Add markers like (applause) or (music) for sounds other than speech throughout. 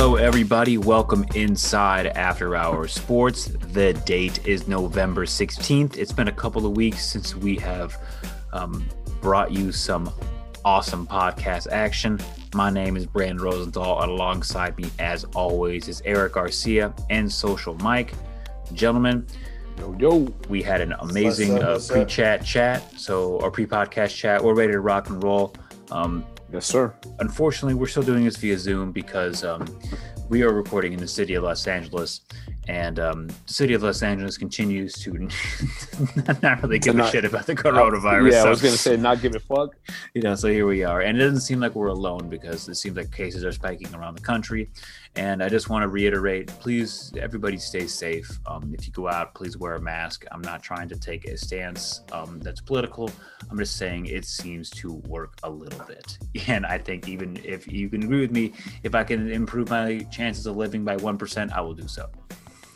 Hello, everybody. Welcome inside After Hours Sports. The date is November 16th. It's been a couple of weeks since we have um, brought you some awesome podcast action. My name is Brandon Rosenthal, and alongside me, as always, is Eric Garcia and Social Mike. Gentlemen, Yo, yo. we had an amazing uh, pre-chat chat, so or pre-podcast chat. We're ready to rock and roll. Um, Yes, sir. unfortunately, we're still doing this via Zoom because um, we are recording in the city of Los Angeles, and um, the city of Los Angeles continues to (laughs) not really give a shit about the (laughs) coronavirus. Yeah, so, I was gonna say not give a fuck. you know, so here we are, and it doesn't seem like we're alone because it seems like cases are spiking around the country. And I just want to reiterate, please, everybody, stay safe. Um, if you go out, please wear a mask. I'm not trying to take a stance um, that's political. I'm just saying it seems to work a little bit. (laughs) And I think even if you can agree with me, if I can improve my chances of living by one percent, I will do so.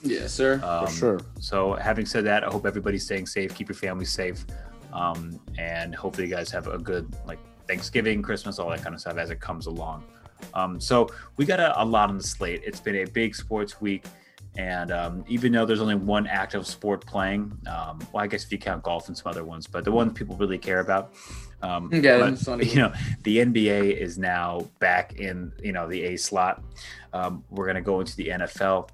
Yes, sir. Um, For sure. So, having said that, I hope everybody's staying safe. Keep your family safe, um, and hopefully, you guys have a good like Thanksgiving, Christmas, all that kind of stuff as it comes along. Um, so, we got a, a lot on the slate. It's been a big sports week, and um, even though there's only one active sport playing, um, well, I guess if you count golf and some other ones, but the ones people really care about. Um, Yeah, but, you know, the NBA is now back in you know the A slot. Um, we're gonna go into the NFL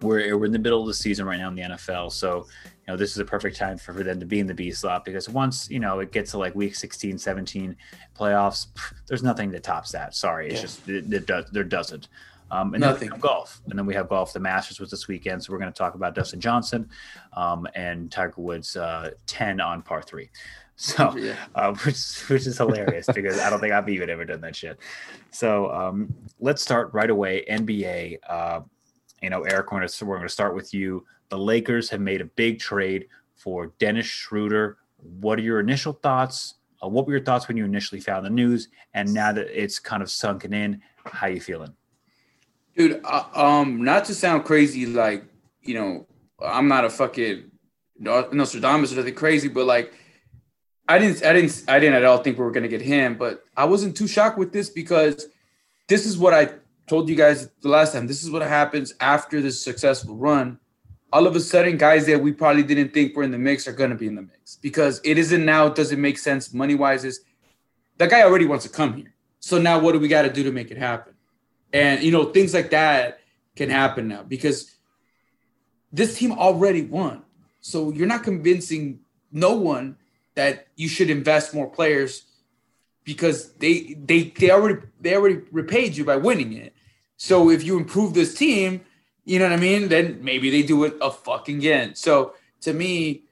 we're, we're in the middle of the season right now in the NFL. So, you know, this is a perfect time for, for them to be in the B slot because once, you know, it gets to like week 16, 17 playoffs, there's nothing that tops that. Sorry. It's Yeah. just, it, it does, there doesn't. Um, and Nothing. then we have golf. And then we have golf. The Masters was this weekend. So we're going to talk about Dustin Johnson um, and Tiger Woods uh, 10 on par three. (laughs) So, yeah. uh, which which is hilarious because I don't think I've even ever done that shit. So um, let's start right away. NBA. Uh, you know, Eric, we're going to we're going to start with you. The Lakers have made a big trade for Dennis Schroeder. What are your initial thoughts? Uh, what were your thoughts when you initially found the news? And now that it's kind of sunken in, how you feeling? Dude, uh, um, not to sound crazy, like, you know, I'm not a fucking Nostradamus or nothing crazy, but like, I didn't, I didn't, I didn't at all think we were gonna get him, but I wasn't too shocked with this because this is what I told you guys the last time. This is what happens after this successful run. All of a sudden, guys that we probably didn't think were in the mix are gonna be in the mix because it isn't now. It doesn't make sense money wise. Is that guy already wants to come here? So now, what do we got to do to make it happen? And you know, things like that can happen now because this team already won. So you're not convincing no one that you should invest more players because they they they already they already repaid you by winning it. So if you improve this team, you know what I mean, then maybe they do it a fucking again. So to me,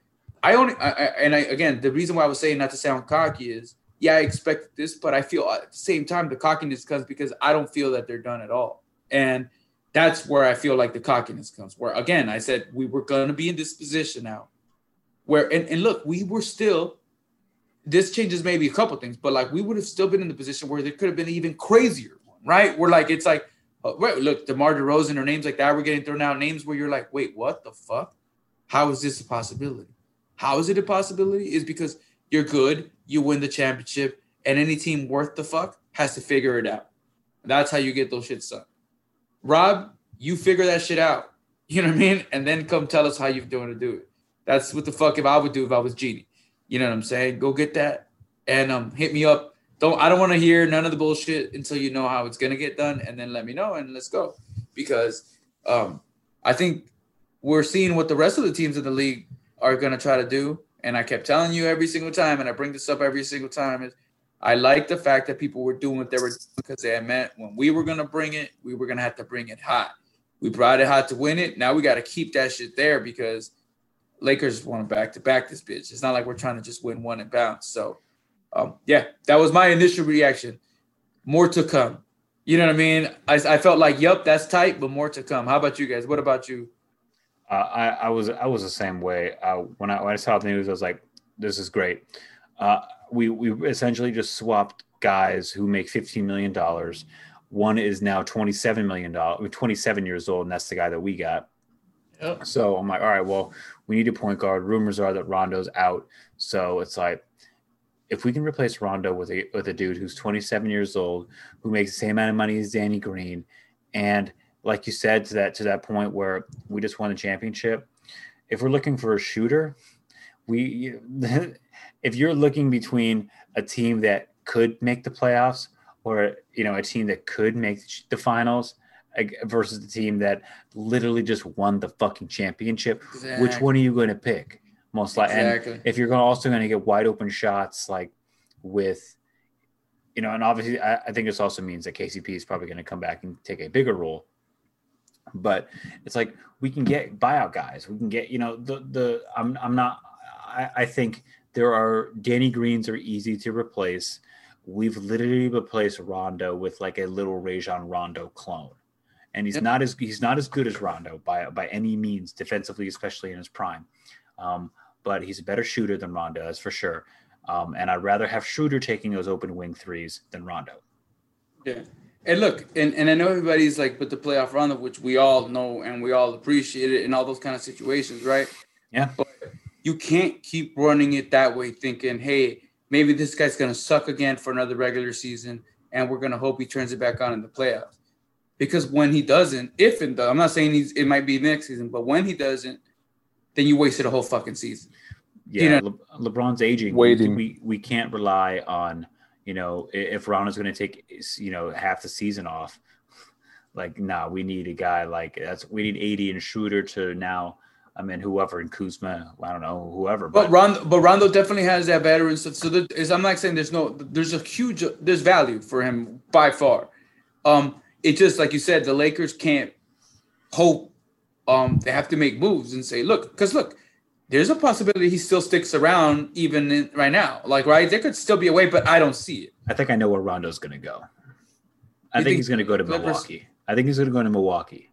I only I, and I again the reason why I was saying not to sound cocky is yeah I expected this, but I feel at the same time the cockiness comes because I don't feel that they're done at all, and that's where I feel like the cockiness comes. Where again I said we were gonna be in this position now, where and, and look we were still. This changes maybe a couple things, but like we would have still been in the position where there could have been an even crazier one, right? Where like it's like, right, look, DeMar DeRozan or names like that, we're getting thrown out names where you're like, wait, what the fuck? How is this a possibility? How is it a possibility? Is because you're good, you win the championship, and any team worth the fuck has to figure it out. That's how you get those shits done. Rob, you figure that shit out. (laughs) You know what I mean? And then come tell us how you're doing to do it. That's what the fuck if I would do if I was Jeanie. You know what I'm saying? Go get that and um hit me up. Don't I don't want to hear none of the bullshit until you know how it's gonna get done, and then let me know and let's go. Because um I think we're seeing what the rest of the teams in the league are gonna try to do. And I kept telling you every single time, and I bring this up every single time, is I like the fact that people were doing what they were doing because they meant when we were gonna bring it, we were gonna have to bring it hot. We brought it hot to win it. Now we got to keep that shit there because Lakers want to back to back this bitch. It's not like we're trying to just win one and bounce. So, um, yeah, that was my initial reaction. More to come. You know what I mean? I, I felt like, yep, that's tight, but more to come. How about you guys? What about you? Uh, I, I was I was the same way. Uh, when I when I saw the news, I was like, "This is great." Uh, we we essentially just swapped guys who make fifteen million dollars. One is now twenty seven million dollars, twenty seven years old, and that's the guy that we got. Yep. So I'm like, all right, well, we need a point guard. Rumors are that Rondo's out, so it's like, if we can replace Rondo with a with a dude who's 27 years old, who makes the same amount of money as Danny Green, And like you said, to that to that point where we just won the championship, if we're looking for a shooter, we (laughs) if you're looking between a team that could make the playoffs or you know a team that could make the finals versus the team that literally just won the fucking championship, exactly. which one are you going to pick? Most likely, exactly. and if you're also going to get wide open shots like with you know, and obviously, I, I think this also means that KCP is probably going to come back and take a bigger role. But it's like we can get buyout guys. We can get, you know, the the I'm I'm not. I, I think there are Danny Greens are easy to replace. We've literally replaced Rondo with like a little Rajon Rondo clone, and he's not as he's not as good as Rondo by by any means defensively, especially in his prime. Um, but he's a better shooter than Rondo, that's for sure. Um, and I'd rather have Schroeder taking those open wing threes than Rondo. Yeah. And look, and, and I know everybody's like, but the playoff Rondo, which we all know and we all appreciate it in all those kind of situations, right? Yeah. But you can't keep running it that way, thinking, hey, maybe this guy's going to suck again for another regular season, and we're going to hope he turns it back on in the playoffs. Because when he doesn't, if and I'm not saying he's it might be next season, but when he doesn't, then you wasted a whole fucking season yeah, you know, Le- LeBron's aging. Waiting. We, we can't rely on you know if Rondo's going to take you know half the season off. Like, nah, we need a guy like that's we need AD and Schroeder to now. I mean, whoever in Kuzma, I don't know, whoever. But, but Rondo, but Rondo definitely has that veteran stuff. So there is, I'm not saying there's no, there's a huge, there's value for him by far. Um, it just like you said, the Lakers can't hope. Um, they have to make moves and say, look, because look, there's a possibility he still sticks around even in, right now. Like, right, there could still be a way, but I don't see it. I think I know where Rondo's going to go. I think, think, he's going to go to Clippers? Milwaukee. I think he's going to go to Milwaukee.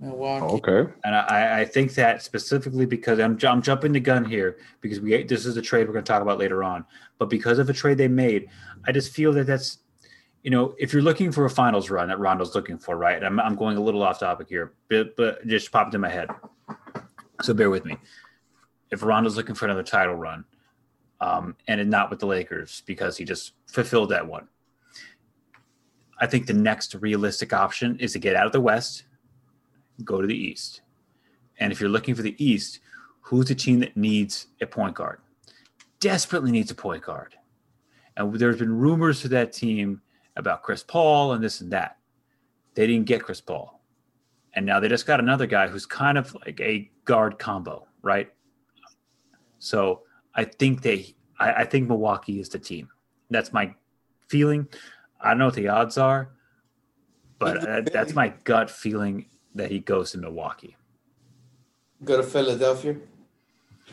Milwaukee. Oh, okay. And I, I think that specifically because I'm, I'm jumping the gun here because we this is a trade we're going to talk about later on. But because of a trade they made, I just feel that that's, you know, if you're looking for a finals run that Rondo's looking for, right? I'm, I'm going a little off topic here, but, but just popped in my head. So bear with me. If Rondo's looking for another title run, um, and not with the Lakers because he just fulfilled that one. I think the next realistic option is to get out of the West, go to the East. And if you're looking for the East, who's the team that needs a point guard? Desperately needs a point guard. And there's been rumors to that team about Chris Paul and this and that. They didn't get Chris Paul. And now they just got another guy who's kind of like a guard combo, right? So I think they, I, I think Milwaukee is the team. That's my feeling. I don't know what the odds are, but that's my gut feeling that he goes to Milwaukee. Go to Philadelphia. (laughs)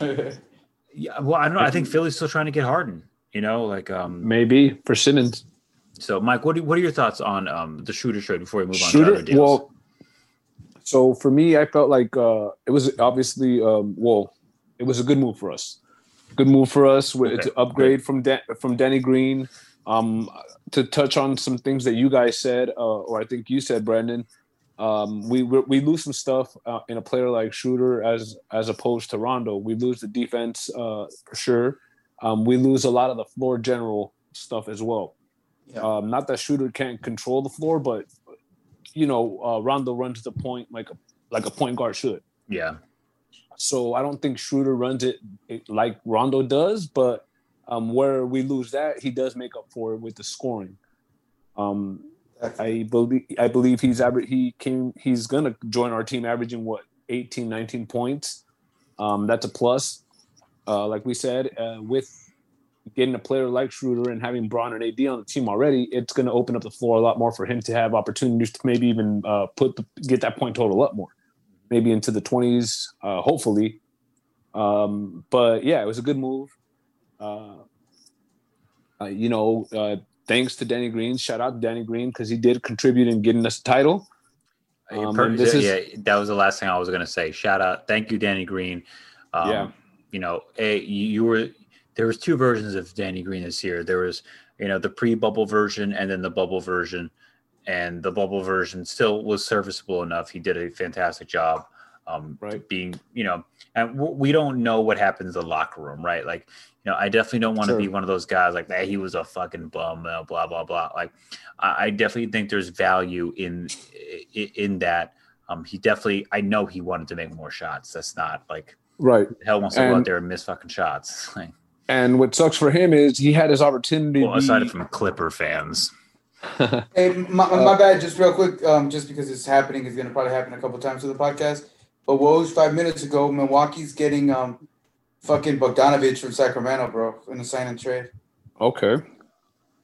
yeah, well, I don't know. I think (laughs) Philly's still trying to get Harden. You know, like um maybe for Simmons. So, Mike, what do, what are your thoughts on um the Schroeder trade before we move on shooter, to other deals? Well, so for me, I felt like uh, it was obviously um, well, it was a good move for us. Good move for us okay. to upgrade from De- from Danny Green. Um, to touch on some things that you guys said, uh, or I think you said, Brandon. Um, we we lose some stuff uh, in a player like Schroeder as as opposed to Rondo. We lose the defense uh, for sure. Um, we lose a lot of the floor general stuff as well. Yeah. Um, not that Schroeder can't control the floor, but you know, uh, Rondo runs the point like a like a point guard should. Yeah. So I don't think Schroeder runs it like Rondo does, but um, where we lose that, he does make up for it with the scoring. Um, I believe I believe he's aver- he came he's gonna join our team averaging what 18, 19 points. Um, that's a plus. Uh, like we said, uh, with getting a player like Schroeder and having Bron and AD on the team already, it's going to open up the floor a lot more for him to have opportunities to maybe even uh, put the, get that point total up more, maybe into the twenties, uh, hopefully. Um, but yeah, it was a good move. Uh, uh you know, uh, thanks to Danny Green. Shout out to Danny Green because he did contribute in getting us a title. Um, this yeah, is, that was the last thing I was going to say. Shout out, thank you, Danny Green. Um, yeah, you know, a, you were there was two versions of Danny Green this year. There was, you know, the pre-bubble version and then the bubble version. And the bubble version still was serviceable enough. He did a fantastic job. Um, Right. Being, you know, and w- we don't know what happens in the locker room, right? Like, you know, I definitely don't want to Sure. be one of those guys like that. He was a fucking bum, uh, blah blah blah. Like, I, I definitely think there's value in in, in that. Um, he definitely, I know he wanted to make more shots. That's not like Right. hell wants to go out there and miss fucking shots. (laughs) Like, And what sucks for him is he had his opportunity. well, aside be, from Clipper fans, (laughs) Hey, my, my bad. Just real quick, um, just because it's happening, it's gonna probably happen a couple times to the podcast. But Woj five minutes ago, Milwaukee's getting um, fucking Bogdanovich from Sacramento, bro, in a sign and trade. okay.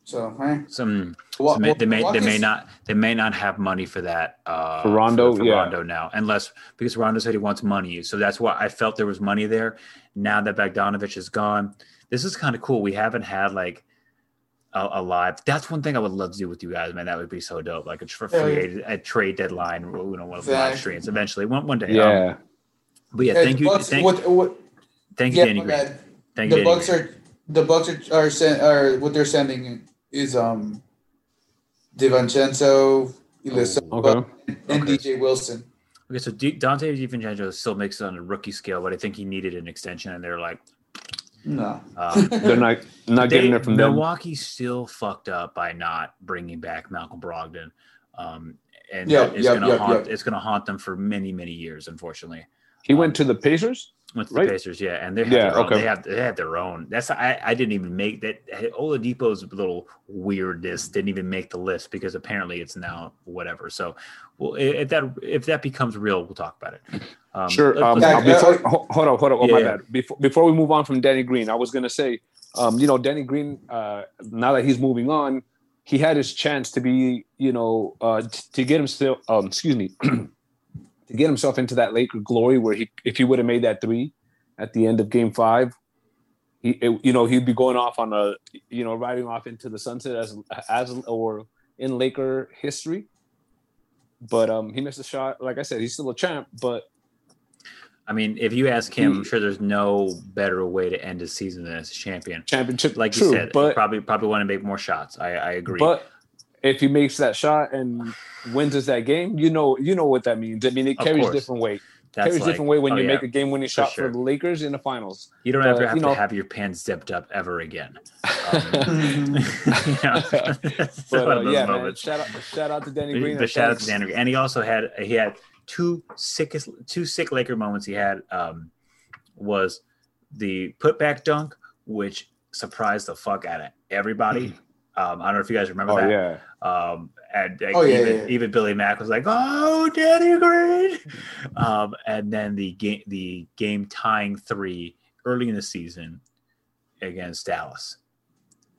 So, hey, some Wa- So may, they may they may not they may not have money for that uh For Rondo, for, yeah. Rondo now unless because Rondo said he wants money so that's why I felt there was money there now that Bogdanovich is gone this is kind of cool we haven't had like a, a live that's one thing I would love to do with you guys man that would be so dope like a, tr- Yeah. free agent- a trade deadline you know one of the live Exactly. streams eventually one one day Um, Yeah. but yeah Hey, thank you Bucks, thank, what, what, thank you yeah, Danny Green bad. thank you the Danny Bucks Green. are the Bucks are, are sent are what they're sending is um, DiVincenzo, Ilyasova, Okay. and Okay. DJ Wilson. okay so D- Donte DiVincenzo still makes it on a rookie scale but I think he needed an extension and they're like No, um, (laughs) They're not not They- getting it from them. Milwaukee's still fucked up by not bringing back Malcolm Brogdon, um, and Yep, it's yep, gonna yep, haunt. yep. It's gonna haunt them for many, many years. Unfortunately, He went to the Pacers. With the Right. Pacers, yeah, and they have Yeah, their own, okay. they have they have their own. That's I, I didn't even make that. Oladipo's little weirdness didn't even make the list because apparently it's now whatever. So, well, if that if that becomes real, we'll talk about it. Um, Sure. Um, Yeah, before, hold on, hold on. Oh, my bad. Before, before we move on from Danny Green, I was gonna say, um, you know, Danny Green. Uh, now that he's moving on, he had his chance to be, you know, uh, t- to get himself. Um, excuse me, (clears throat) to get himself into that Laker glory, where he, if he would have made that three at the end of Game Five, he, it- you know, he'd be going off on a, you know, riding off into the sunset as as or in Laker history. But um, he missed a shot. Like I said, he's still a champ, but I mean, if you ask him, I'm sure there's no better way to end his season than as a champion. championship. Like true, you said, but probably probably want to make more shots. I, I agree. but if he makes that shot and wins us that game, you know, you know what that means. I mean, it carries different weight. That's carries like- different weight when oh, you yeah. make a game-winning shot sure. for the Lakers in the finals. You don't ever uh, have you to have your pants zipped up ever again. Um, know, (laughs) (laughs) But uh, yeah, man, shout out, shout out to Danny Green. But shout out to. Danny, and he also had he had two sickest two sick Laker moments. He had um, was the putback dunk, which surprised the fuck out of everybody. Um, I don't know if you guys remember Oh that. yeah, Um, and like, Oh, yeah, even, yeah, yeah. even Billy Mack was like, "Oh, Danny Green," um, and then the game, the game tying three early in the season against Dallas.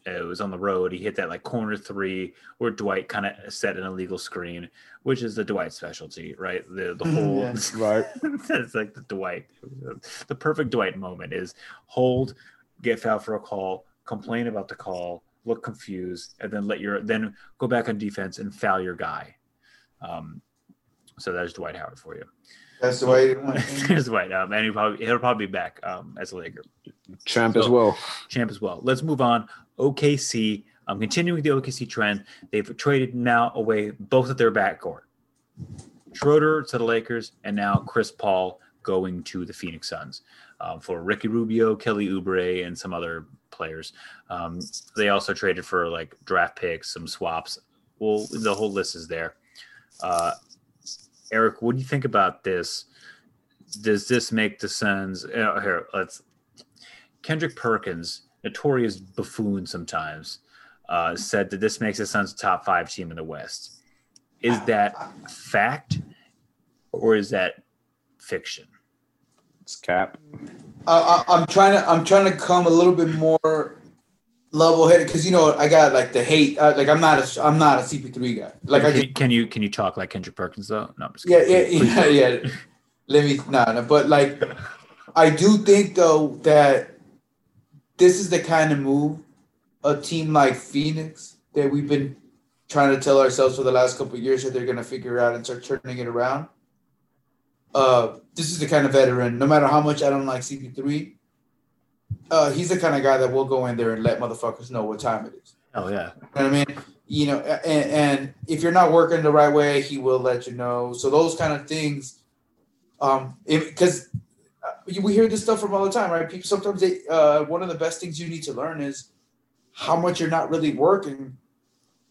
It was on the road. He hit that like corner three where Dwight kind of set an illegal screen, which is the Dwight specialty, right? The the whole Yeah. (laughs) right. it's like the Dwight, the perfect Dwight moment is hold, get fouled for a call, complain about the call, look confused, and then let your then go back on defense and foul your guy. Um, so there's Dwight Howard for you. That's the way it went. (laughs) There's Dwight, um, and he'll probably he'll probably be back um, as a Laker Champ as well. champ as well. Let's move on. OKC. I'm continuing the OKC trend. They've traded now away both of their backcourt. Schroeder to the Lakers, and now Chris Paul going to the Phoenix Suns um, for Ricky Rubio, Kelly Oubre, and some other players. Um, they also traded for like draft picks, some swaps. Well, the whole list is there. Uh, Eric, what do you think about this? Does this make the Suns? Uh, here, let's. Kendrick Perkins, notorious buffoon sometimes, uh, said that this makes the Suns top five team in the West. Is that fact or is that fiction? It's Cap. I, I, I'm trying to I'm trying to come a little bit more level headed because you know I got like the hate. Uh, like I'm not a I'm not a CP3 guy. Like I can, just can you can you talk like Kendrick Perkins though? No, I'm just yeah kidding. yeah Please- yeah yeah. Let me no no. But like I do think though that this is the kind of move a team like Phoenix that we've been trying to tell ourselves for the last couple of years that they're going to figure out and start turning it around. Uh, this is the kind of veteran. No matter how much I don't like CP3, uh, he's the kind of guy that will go in there and let motherfuckers know what time it is. Oh yeah. You know what I mean? You know, and, and if you're not working the right way, he will let you know. So those kind of things, Um, because uh, we hear this stuff from all the time, right? People sometimes they uh, one of the best things you need to learn is how much you're not really working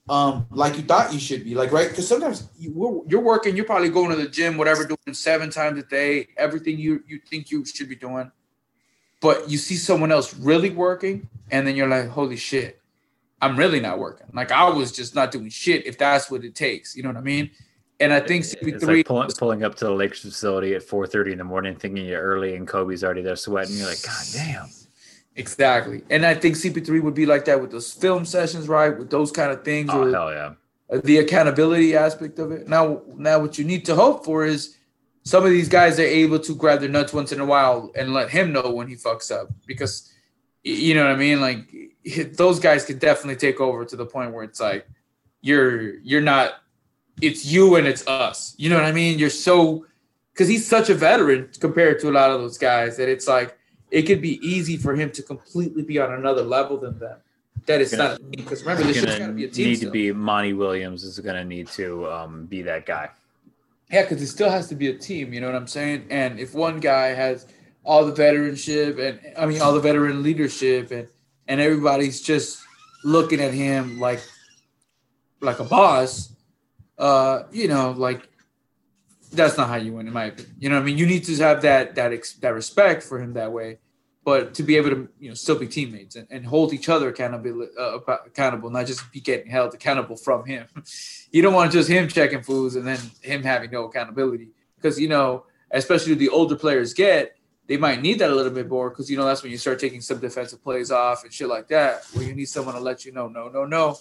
um like you thought you should be like right? Because sometimes you, you're working you're probably going to the gym whatever doing seven times a day everything you you think you should be doing. But you see someone else really working and then you're like holy shit i'm really not working. Like i was just not doing shit if that's what it takes you know what i mean? And i think CP3 it's like pulling, pulling up to the lakers facility at 4.30 in the morning thinking you're early and kobe's already there sweating you're like god damn Exactly. And I think CP3 would be like that with those film sessions, right? With those kind of things. Oh, hell yeah. Uh, the accountability aspect of it. Now, now what you need to hope for is some of these guys are able to grab their nuts once in a while and let him know when he fucks up. Because you know what I mean? Like those guys can definitely take over to the point where it's like you're you're not it's you and it's us. You know what I mean? You're so because he's such a veteran compared to a lot of those guys that it's like it could be easy for him to completely be on another level than them. That is not because remember this got to be a team. Need still. to be Monty Williams is going to need to um, be that guy. Yeah, because it still has to be a team. You know what I'm saying? And if one guy has all the veteranship and I mean all the veteran leadership and and everybody's just looking at him like like a boss, uh, you know, like that's not how you win, in my opinion. You know, what I mean, you need to have that that that respect for him that way but to be able to you know still be teammates and, and hold each other accountable uh, accountable not just be getting held accountable from him. (laughs) You don't want just him checking fools and then him having no accountability. Because you know especially the older players get they might need that a little bit more because you know that's when you start taking some defensive plays off and shit like that where you need someone to let you know no no no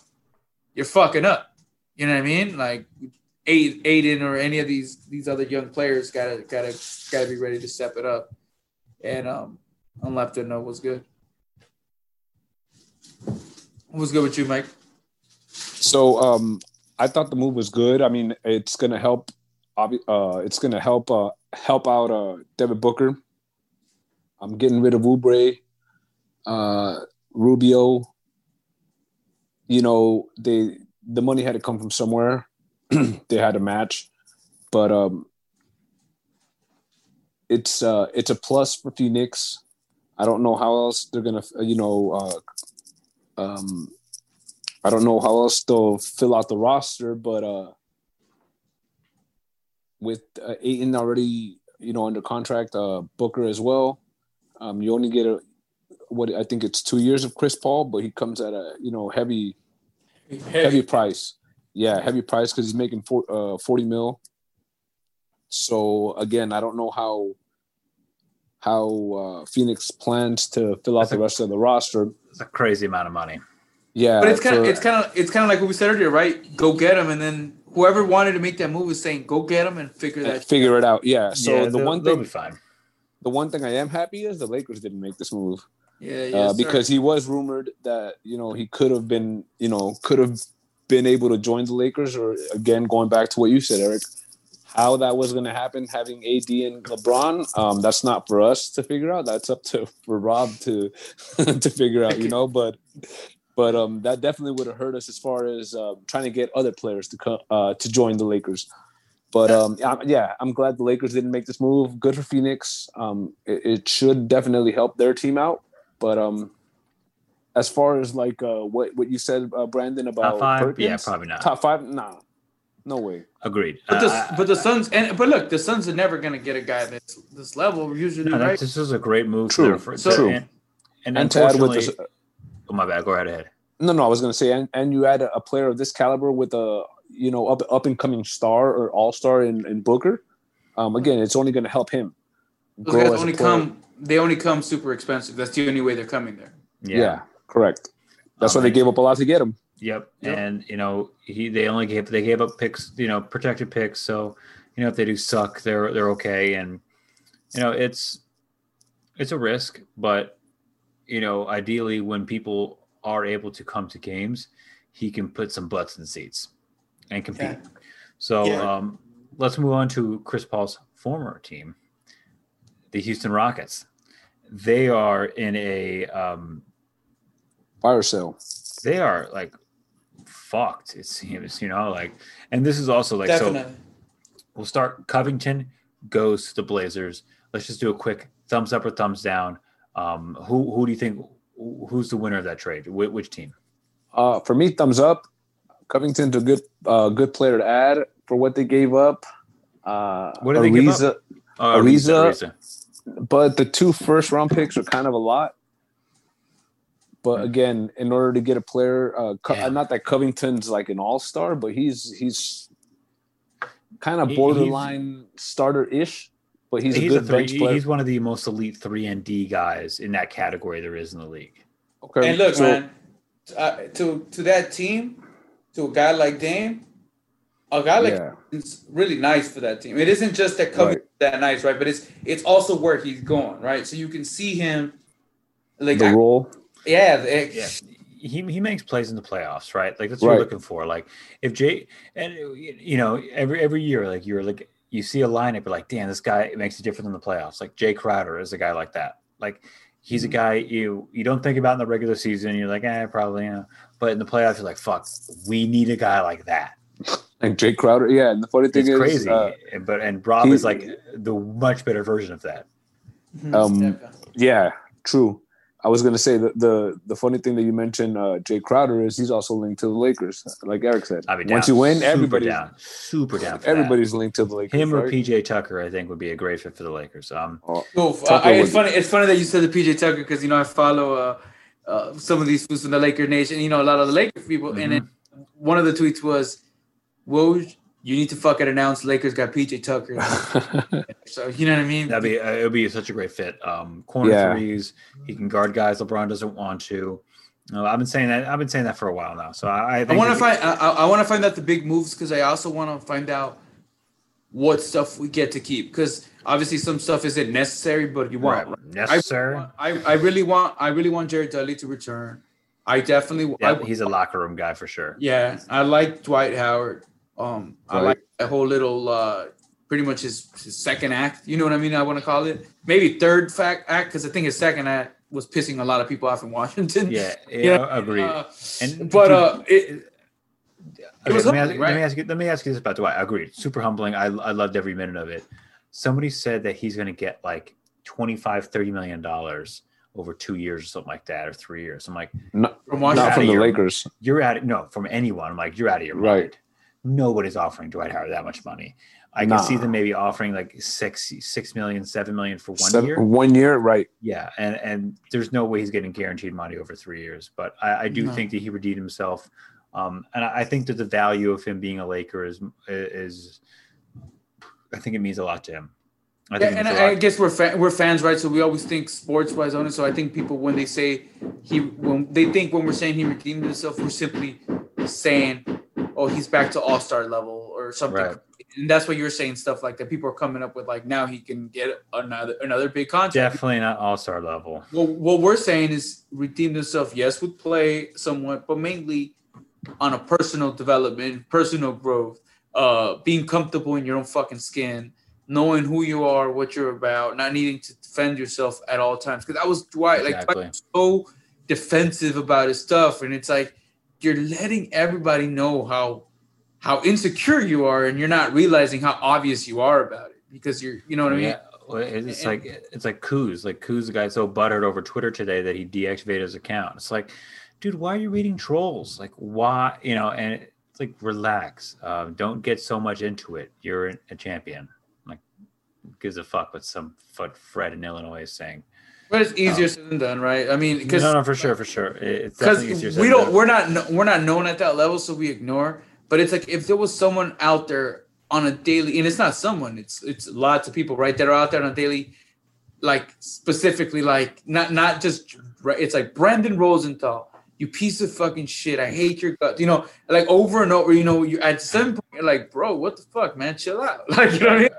you're fucking up. You know what i mean? Like Ayton or any of these these other young players gotta gotta gotta be ready to step it up. And um on left and no was good. What was good with you, Mike? So um, I thought the move was good. I mean, it's gonna help. Uh, it's gonna help uh, help out uh, Devin Booker. I'm getting rid of Oubre, uh, Rubio. You know, they the money had to come from somewhere. (clears throat) they had a match, but um, it's uh, it's a plus for Phoenix. I don't know how else they're gonna, you know, uh, um, I don't know how else they'll fill out the roster, but uh, with uh, Ayton already, you know, under contract, uh, Booker as well, um, you only get a what I think it's two years of Chris Paul, but he comes at a you know heavy, heavy, heavy price. Yeah, heavy price because he's making four, uh, forty mil. So again, I don't know how how uh, Phoenix plans to fill out the rest of the roster. It's a crazy amount of money. Yeah, but it's kind of it's kind of it's kind of like what we said earlier, right? Go get them, and then whoever wanted to make that move is saying, "Go get them and figure that figure it out." Yeah. So yeah, the one thing, fine. the one thing I am happy is the Lakers didn't make this move. Yeah, yeah. Uh, because he was rumored that you know he could have been you know could have been able to join the Lakers, or again going back to what you said, Eric, how that was going to happen, having AD and LeBron, um, that's not for us to figure out. That's up to for Rob to (laughs) to figure out, you know. But but um, that definitely would have hurt us as far as uh, trying to get other players to uh, to join the Lakers. But um, yeah, I'm glad the Lakers didn't make this move. Good for Phoenix. Um, it, it should definitely help their team out. But um, as far as like uh, what what you said, uh, Brandon about top five, Perkins, yeah, probably not top five. Nah, no way. Agreed. But the uh, but the Suns and but look, the Suns are never going to get a guy that's this level usually. No, right? This is a great move. True. For, so, True. And, and, and to add with this, oh my bad. Go right ahead. No, no, I was going to say, and, and you add a, a, player of this caliber with a you know up up and coming star or all star in, in Booker. Um, again, it's only going to help him. Those guys only come. They only come super expensive. That's the only way they're coming there. Yeah, yeah correct. That's um, why they gave up a lot to get him. Yep. yep. And you know, he they only gave they gave up picks, you know, protected picks. So, you know, if they do suck, they're they're okay. And you know, it's it's a risk, but you know, ideally when people are able to come to games, he can put some butts in seats and compete. Yeah. So yeah. um let's move on to Chris Paul's former team, the Houston Rockets. They are in a um fire sale. They are like fucked. It seems, you know, like, and this is also like Definitely. so. We'll start Covington, goes to the Blazers. Let's just do a quick thumbs up or thumbs down. Um, who who do you think who's the winner of that trade? Which, which team? Uh, for me, thumbs up. Covington's a good uh, good player to add for what they gave up. Uh, What did they give up? Uh, Ariza- Ariza. but the two first round picks are kind of a lot. But Hmm. again, in order to get a player, uh, Co- Yeah. not that Covington's like an all star, but he's he's kind of borderline starter ish. But he's, He's, a a three, bench player. he's one of the most elite three and D guys in that category there is in the league. okay, And look, so- man, uh, to to that team, to a guy like Dame, a guy like yeah, it's really nice for that team. It isn't just that Covington's that nice, right? But it's it's also where he's going, right? So you can see him, like, the I- role. Yeah, the- Yeah. He, he makes plays in the playoffs, right? Like that's what Right. you're looking for. Like if Jay and you know every every year, like you're like you see a lineup, you're like, damn, this guy makes a difference in the playoffs. Like Jae Crowder is a guy like that. Like he's a guy you you don't think about in the regular season. You're like, eh, probably, you know. But in the playoffs, you're like, fuck, we need a guy like that. (laughs) And Jake Crowder, yeah. And the funny thing It's is, crazy. uh, but and Rob he- is like the much better version of that. Um, yeah, true. I was gonna say the the the funny thing that you mentioned, uh, Jae Crowder, is he's also linked to the Lakers. Like Eric said, I mean, once you win, super everybody's down, super down. for that. everybody's linked to the Lakers. him or right? PJ Tucker, I think would be a great fit for the Lakers. Um, Oh, So, uh, I, it's funny. It's funny that you said the PJ Tucker because you know I follow uh, uh, some of these fools from the Laker Nation. You know a lot of the Laker people, and then one of the tweets was, "Woj, you need to fucking announce Lakers got PJ Tucker." (laughs) so you know what I mean? That'd be uh, it would be such a great fit. Um, corner Yeah. threes, he can guard guys LeBron doesn't want to. No, I've been saying that. I've been saying that for a while now. So I, I, I want to find. I, I want to find out the big moves because I also want to find out what stuff we get to keep because obviously some stuff isn't necessary, but you want. Right. I, necessary. I, I really want. I really want Jared Dudley to return. I definitely. Yeah, I, he's a locker room guy for sure. Yeah, I like Dwight Howard. Um, I like that whole little, uh, pretty much his, his second act. You know what I mean? I want to call it maybe third fact act because I think his second act was pissing a lot of people off in Washington. Yeah, (laughs) yeah, You know, agreed. uh, and but dude, uh, it, Okay, was let, me ask, humbling, let me ask you. Let me ask you this about Dwight. Agreed. Super humbling. I, I loved every minute of it. Somebody said that he's going to get like 25 30 million dollars over two years or something like that, or three years. I'm like, not, from not Washington. from the Outta your- Lakers. you're out of no from anyone. I'm like, you're out of your Right. mind. Nobody's offering Dwight Howard that much money. I can see them maybe offering like six, six million, seven million for one Seven- year. One year, right? Yeah, and and there's no way he's getting guaranteed money over three years. But I, I do No. think that he redeemed himself, um, and I I think that the value of him being a Laker is is, I think it means a lot to him. I Yeah, and I a I, I guess we're fa- we're fans, right? So we always think sports wise on it. So I think people when they say he when they think when we're saying he redeemed himself, we're simply saying, oh, he's back to all star level or something. Right. And that's what you're saying stuff like that. People are coming up with like now he can get another another big contract. Definitely not all star level. Well, what we're saying is redeemed himself, yes, with play somewhat, but mainly on a personal development, personal growth, uh, being comfortable in your own fucking skin, knowing who you are, what you're about, not needing to defend yourself at all times. Because I was Dwight, like Exactly. Dwight was so defensive about his stuff, and it's like you're letting everybody know how how insecure you are, and you're not realizing how obvious you are about it because you're, you know what I mean? Yeah, it's like it's like Kuz. Like Kuz, the guy so buttered over Twitter today that he deactivated his account. It's like, dude, why are you reading trolls? Like, why? You know, and it's like, relax. Um, don't get so much into it. You're a champion. Gives a fuck what some what Fred in Illinois is saying. But it's um, easier said than done, right? I mean, because No, no, for sure, for sure. It's because definitely easier said we don't we're not we're not known at that level so we ignore but it's like if there was someone out there on a daily and it's not someone it's it's lots of people right that are out there on a daily like specifically like not not just right it's like Brandon Rosenthal you piece of fucking shit I hate your guts you know like over and over you know you at some point you're like bro what the fuck man chill out (laughs) like you know what I mean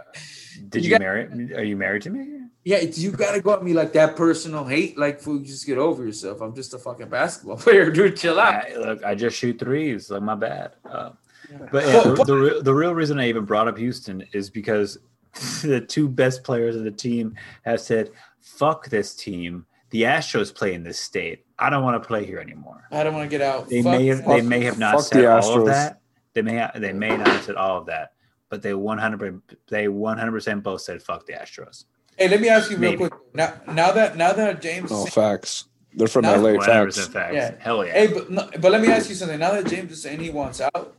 Did you you, got- marry? Are you married to me? yeah, it's, you gotta go at me like that personal hate. Like, fool, just get over yourself. I'm just a fucking basketball (laughs) player, dude. Chill out. I, look, I just shoot threes. Like my bad. Uh, Yeah. but yeah, But- the, the, real- the real reason I even brought up Houston is because (laughs) the two best players of the team have said, "Fuck this team. The Astros play in this state. I don't want to play here anymore." I don't want to get out. They Fuck may have they may have not said the all of that. They may ha- they may not have said all of that, but they 100 they 100 percent both said fuck the Astros. Hey, let me ask you real Maybe. quick. Now, now that now that James, No is facts. They're from Now- LA. 100 Facts. facts. Yeah. Hell yeah. hey, but no, but let me ask you something. Now that James is saying he wants out,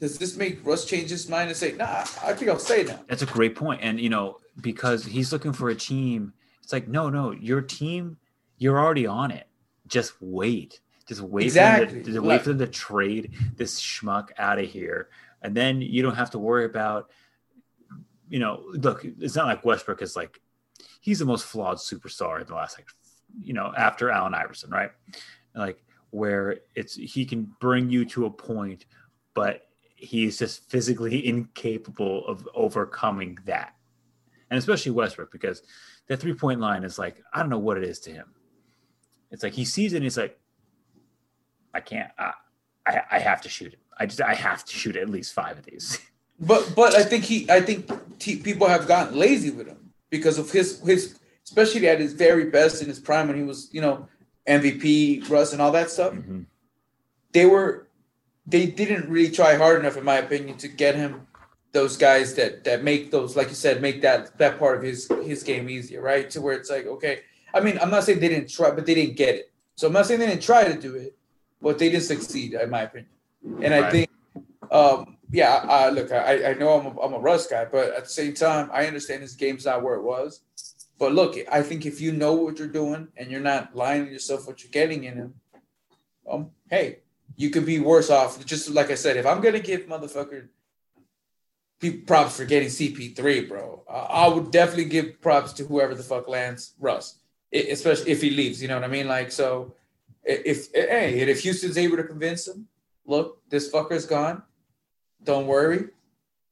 does this make Russ change his mind and say, "Nah, I think I'll stay now"? That's a great point. And you know, because he's looking for a team, it's like, no, no, your team, you're already on it. Just wait. Just wait Exactly. for them to, just wait for them to trade this schmuck out of here. And then you don't have to worry about, you know, look, it's not like Westbrook is like he's the most flawed superstar in the last like you know, after Allen Iverson, right? Like where it's he can bring you to a point, but he's just physically incapable of overcoming that. And especially Westbrook, because that three point line is like, I don't know what it is to him. It's like he sees it and he's like, I can't, I, I, I have to shoot it. I just, I have to shoot at least five of these. (laughs) But but I think he I think t- people have gotten lazy with him because of his his especially at his very best in his prime when he was you know MVP Russ and all that stuff. Mhm. They were they didn't really try hard enough in my opinion to get him those guys that that make those like you said make that that part of his his game easier right to where it's like okay I mean I'm not saying they didn't try but they didn't get it so I'm not saying they didn't try to do it but they didn't succeed in my opinion and I Right. think um yeah, uh, look, I, I know I'm a, I'm a Russ guy, but at the same time, I understand this game's not where it was. But look, I think if you know what you're doing and you're not lying to yourself what you're getting in him, um, hey, you could be worse off. Just like I said, if I'm gonna give motherfucker props for getting CP3, bro, I, I would definitely give props to whoever the fuck lands Russ, I- especially if he leaves. You know what I mean? Like, so i- if hey, and if Houston's able to convince him, look, this fucker's gone don't worry,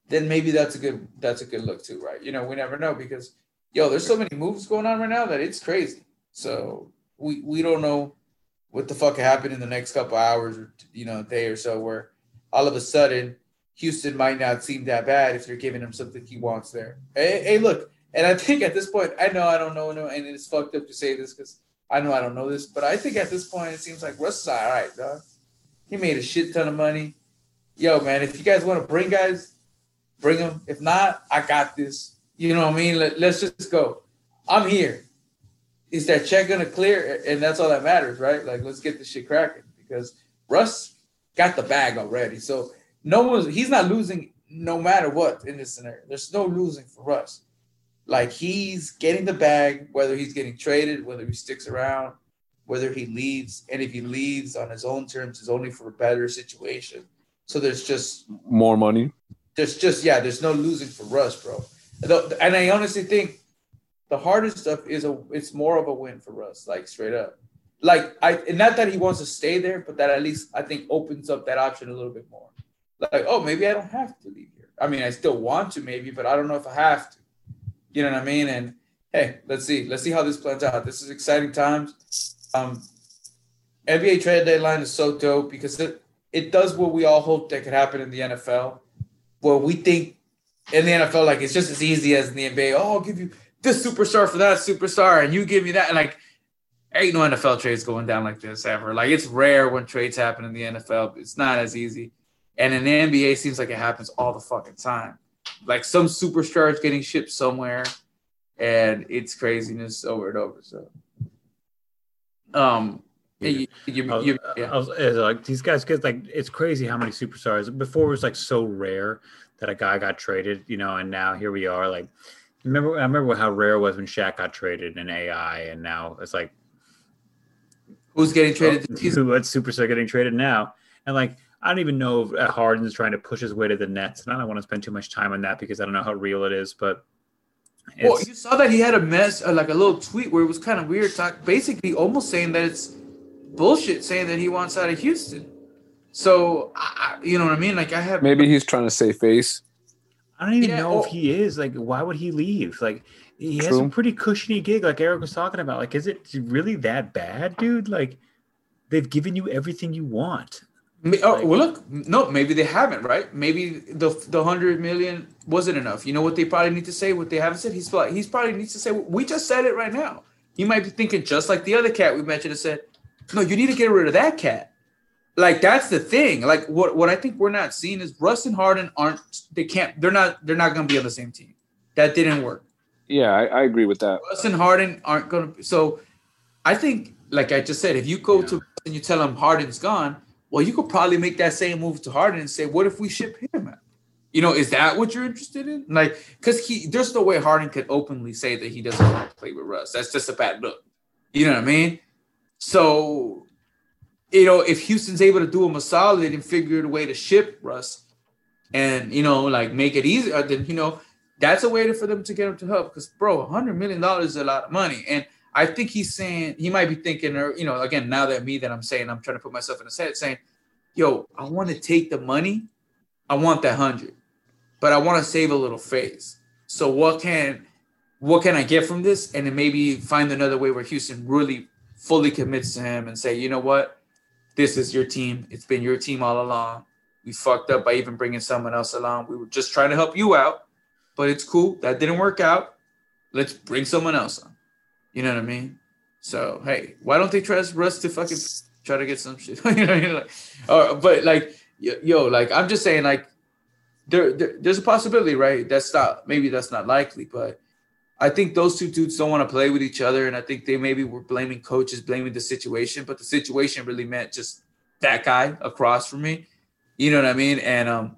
then maybe that's a good that's a good look too, right? You know, we never know because yo, there's so many moves going on right now that it's crazy. So we we don't know what the fuck happened in the next couple hours or you know, day or so where all of a sudden Houston might not seem that bad if they're giving him something he wants there. Hey, hey look, and I think at this point, I know I don't know, no, and it's fucked up to say this because I know I don't know this, but I think at this point it seems like Russ is all right, dog. He made a shit ton of money yo, man, if you guys want to bring guys, bring them. If not, I got this. You know what I mean? Let, let's just go. I'm here. Is that check gonna clear? And that's all that matters, right? Like, let's get this shit cracking because Russ got the bag already. So no one's he's not losing no matter what in this scenario. There's no losing for Russ. Like he's getting the bag, whether he's getting traded, whether he sticks around, whether he leaves, and if he leaves on his own terms, is only for a better situation. So there's just More money. there's just yeah, there's no losing for Russ, bro. And I honestly think the hardest stuff is a it's more of a win for Russ, like straight up. Like I and not that he wants to stay there, but that at least I think opens up that option a little bit more. Like, oh, maybe I don't have to leave here. I mean, I still want to maybe, but I don't know if I have to. You know what I mean? And hey, let's see. Let's see how this plans out. This is exciting times. Um NBA trade deadline is so dope because it it does what we all hope that could happen in the NFL, where we think in the NFL like it's just as easy as in the NBA. Oh, I'll give you this superstar for that superstar, and you give me that. And like, ain't no NFL trades going down like this ever. Like it's rare when trades happen in the NFL. It's not as easy. And in the NBA, seems like it happens all the fucking time. Like some superstar is getting shipped somewhere, and it's craziness over and over. So, um, you, you, I was, you, yeah. Was- like these guys get like it's crazy how many superstars before it was like so rare that a guy got traded, you know, and now here we are. Like, remember, I remember how rare it was when Shaq got traded in AI, and now it's like who's getting traded? oh, who what superstar getting traded now? And like, I don't even know if Harden's trying to push his way to the Nets, and I don't want to spend too much time on that because I don't know how real it is, but. Well, you saw that he had a mess, uh, like a little tweet where it was kind of weird, talk, basically almost saying that it's bullshit, saying that he wants out of Houston. So, I, I- you know what I mean? Like I have Maybe he's trying to save face. I don't even Yeah, know well- if he is. Like, why would he leave? Like, he has a pretty cushiony gig, like Eric was talking about. Like, is it really that bad, dude? Like, they've given you everything you want. Oh, Like- well, look, no, maybe they haven't, right? Maybe the the hundred million wasn't enough. You know what they probably need to say? What they haven't said? He's probably he's probably needs to say. We just said it right now. He might be thinking just like the other cat we mentioned and said, "No, you need to get rid of that cat." like that's the thing. Like what what I think we're not seeing is Russ and Harden aren't they can't they're not they're not going to be on the same team. That didn't work. Yeah, I, I agree with that. Russ and Harden aren't going to. So I think, like I just said, if you go to and you tell him Harden's gone, well, you could probably make that same move to Harden and say, what if we ship him? You know, is that what you're interested in? Like, because he there's no way Harden could openly say that he doesn't want to play with Russ. That's just a bad look. You know what I mean? So, you know, if Houston's able to do him a solid and figure a way to ship Russ and you know, like make it easier, then you know, that's a way for them to get him to help. Because bro, hundred million dollars is a lot of money. And I think he's saying he might be thinking, or you know, again, now that me that I'm saying, I'm trying to put myself in his head, saying, "Yo, I want to take the money, I want that hundred, but I want to save a little face. So what can what can I get from this? And then maybe find another way where Houston really fully commits to him and say, you know what, this is your team. It's been your team all along. We fucked up by even bringing someone else along. We were just trying to help you out, but it's cool. That didn't work out. Let's bring someone else on. You know what I mean? So hey, why don't they trust Russ to fucking try to get some shit? (laughs) you know, like, or, but like, yo, like I'm just saying, like, there, there, there's a possibility, right? That's not maybe that's not likely, but I think those two dudes don't want to play with each other, and I think they maybe were blaming coaches, blaming the situation, but the situation really meant just that guy across from me. You know what I mean? And um,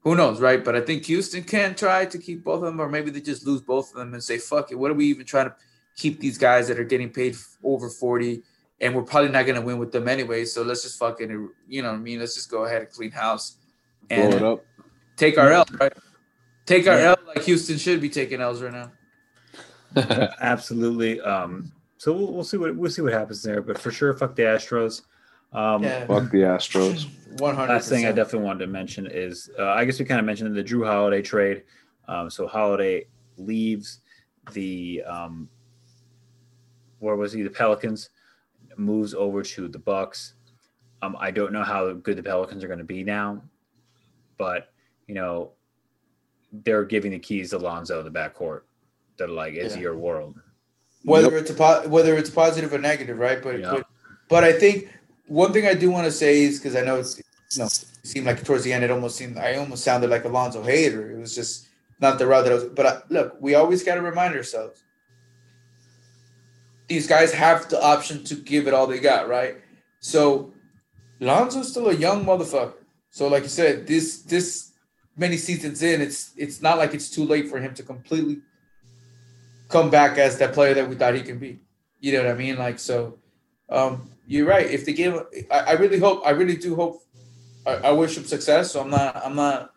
who knows, right? But I think Houston can try to keep both of them, or maybe they just lose both of them and say, "Fuck it, what are we even trying to?" Keep these guys that are getting paid over 40 and we're probably not going to win with them anyway. So let's just fucking, you know what I mean? Let's just go ahead and clean house and Blow it up. take our L, right? Take our L like Houston should be taking L's right now. (laughs) Absolutely. Um, so we'll, we'll see what we'll see what happens there, but for sure, fuck the Astros. Um, Yeah. Fuck the Astros. 100 Last thing I definitely wanted to mention is uh, I guess we kind of mentioned the Jrue Holiday trade. Um, so Holiday leaves the um, where was he? The Pelicans moves over to the Bucks. Um, I don't know how good the Pelicans are going to be now, but you know they're giving the keys to Lonzo in the backcourt. They're like, "It's Yeah. your world." whether it's a po- whether it's positive or negative, right? But Yeah. but, but I think one thing I do want to say is because I know it's you know it seemed like towards the end it almost seemed I almost sounded like Alonzo hater. It was just not the route that I was. But I, look, we always got to remind ourselves these guys have the option to give it all they got, right? So Lonzo's still a young motherfucker. So like you said, this this many seasons in, it's it's not like it's too late for him to completely come back as that player that we thought he can be. You know what I mean? Like so, um, you're right. If the game, I, I really hope, I really do hope. I, I wish him success. So I'm not, I'm not,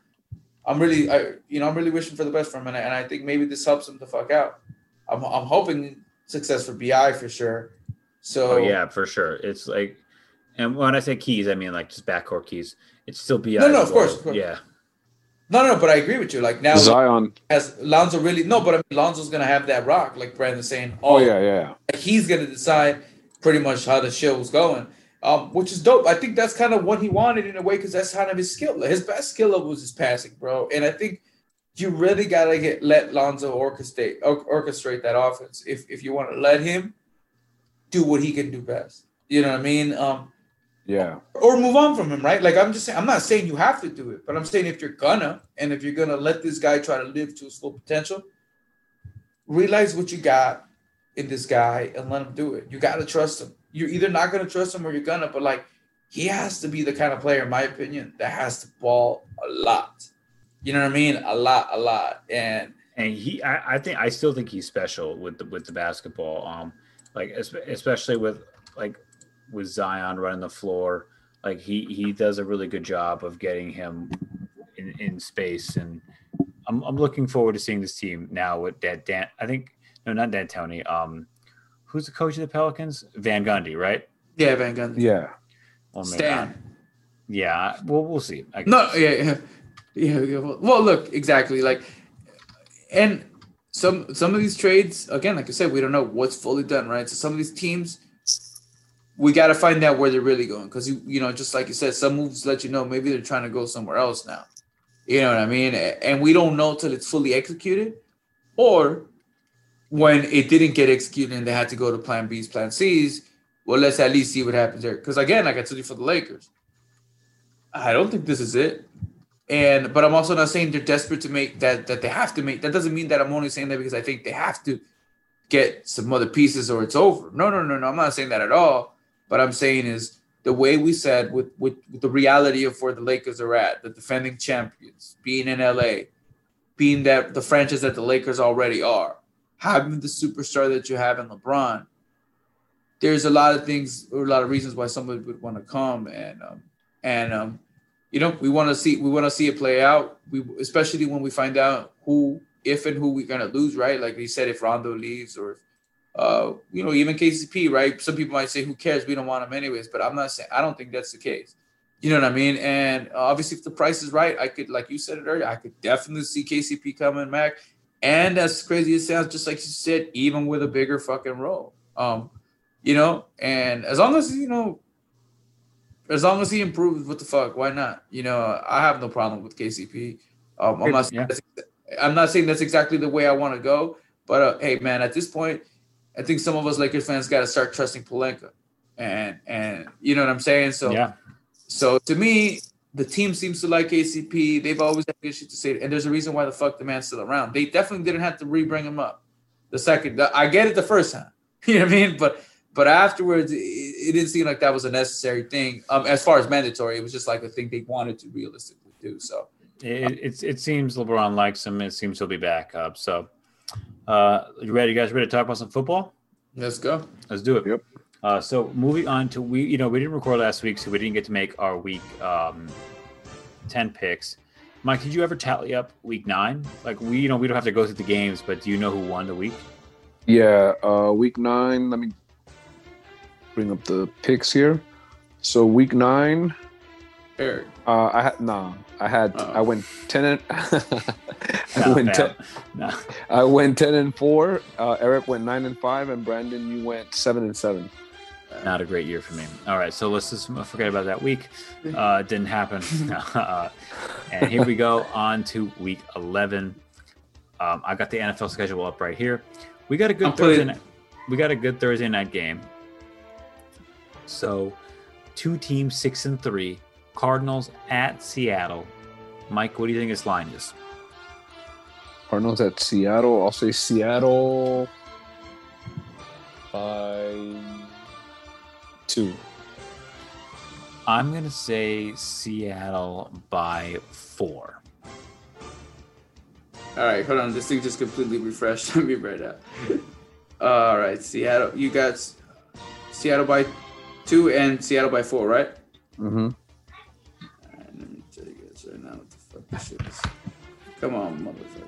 I'm really, I, you know, I'm really wishing for the best for him, and I, and I think maybe this helps him to fuck out. I'm, I'm hoping success for Bi for sure. So Oh yeah, for sure. It's like, and when I say keys, I mean like just backcourt keys. It's still be No, no, of course, of course. Yeah, no, no, but I agree with you. Like now, Zion. has Lonzo really no? But I mean, Lonzo's gonna have that rock, like Brandon's saying. Oh yeah, yeah. he's gonna decide pretty much how the show was going, um, which is dope. I think that's kind of what he wanted in a way because that's kind of his skill. His best skill level was his passing, bro. And I think you really gotta get let Lonzo orchestrate orchestrate that offense if if you want to let him do what he can do best. You know what I mean? Um, Yeah. or move on from him, right? Like I'm just saying, I'm not saying you have to do it, but I'm saying if you're gonna, and if you're gonna let this guy try to live to his full potential, realize what you got in this guy and let him do it. You gotta trust him. You're either not gonna trust him or you're gonna, but like he has to be the kind of player, in my opinion, that has to ball a lot. You know what I mean? A lot, a lot. And and he, I, I think, I still think he's special with the with the basketball. Um, like especially with like with Zion running the floor, like he he does a really good job of getting him in, in space, and I'm I'm looking forward to seeing this team now with that Dan. I think no, not D'Antoni. Um, who's the coach of the Pelicans? Van Gundy, right? yeah, Van Gundy. Yeah. Oh, Stan. Yeah, well, we'll see. I No, yeah, yeah, yeah. well, look, exactly. Like, and some some of these trades, again, like I said, we don't know what's fully done, right? So some of these teams, we got to find out where they're really going, because you you know, just like you said, some moves let you know maybe they're trying to go somewhere else now. You know what I mean? And we don't know till it's fully executed, or when it didn't get executed and they had to go to Plan B's, Plan C's. Well, let's at least see what happens there. Because again, like I told you for the Lakers, I don't think this is it. And but I'm also not saying they're desperate to make that that they have to make. That doesn't mean that I'm only saying that because I think they have to get some other pieces or it's over. No, no, no, no. I'm not saying that at all. But I'm saying is the way we said with, with, with the reality of where the Lakers are at, the defending champions, being in LA, being that the franchise that the Lakers already are, having the superstar that you have in LeBron, there's a lot of things or a lot of reasons why somebody would want to come and um, and um, you know we want to see we want to see it play out. We especially when we find out who, if and who we're gonna lose, right? Like we said, if Rondo leaves or uh, you know, even KCP, right? Some people might say, "Who cares? We don't want him anyways." But I'm not saying I don't think that's the case. You know what I mean? And uh, obviously, if the price is right, I could, like you said it earlier, I could definitely see KCP coming back. And as crazy as it sounds, just like you said, even with a bigger fucking role, um, you know. And as long as you know, as long as he improves, what the fuck? Why not? You know, I have no problem with KCP. Um, I'm not. Yeah. I'm not saying that's exactly the way I want to go, but uh, hey, man, at this point I think some of us Lakers fans got to start trusting Pelinka, and and you know what I'm saying. So yeah. So to me, the team seems to like KCP. They've always had good shit to say, and there's a reason why the fuck the man's still around. They definitely didn't have to re-bring him up. The second, I get it the first time, (laughs) you know what I mean, but but afterwards, it, it didn't seem like that was a necessary thing. Um, as far as mandatory, it was just like a thing they wanted to realistically do. So it, it, it seems LeBron likes him. It seems he'll be back up. So uh, you ready? You guys ready to talk about some football? Let's go. Let's do it. Yep. Uh, so moving on to we, you know, we didn't record last week, so we didn't get to make our week um, ten picks. Mike, did you ever tally up week nine? Like we, you know, we don't have to go through the games, but do you know who won the week? Yeah, uh, week nine. Let me bring up the picks here. So week nine, Eric. Uh, I had no. I had Uh-oh. I went ten and (laughs) I went ten. No. I went ten and four. Uh, Eric went nine and five, and Brandon, you went seven and seven. Not a great year for me. All right, so let's just forget about that week. Uh, didn't happen. uh, (laughs) (laughs) and here we go on to week eleven. Um, I got the NFL schedule up right here. We got a good Thursday. Night, we got a good Thursday night game. So, two teams six and three Cardinals at Seattle. Mike, what do you think this line is? Cardinals at Seattle. I'll say Seattle by two. I'm going to say Seattle by four. All right, hold on. This thing just completely refreshed. (laughs) Let me write out. (laughs) All right, Seattle. You got Seattle by two and Seattle by four, right? Mm-hmm. Come on, motherfucker.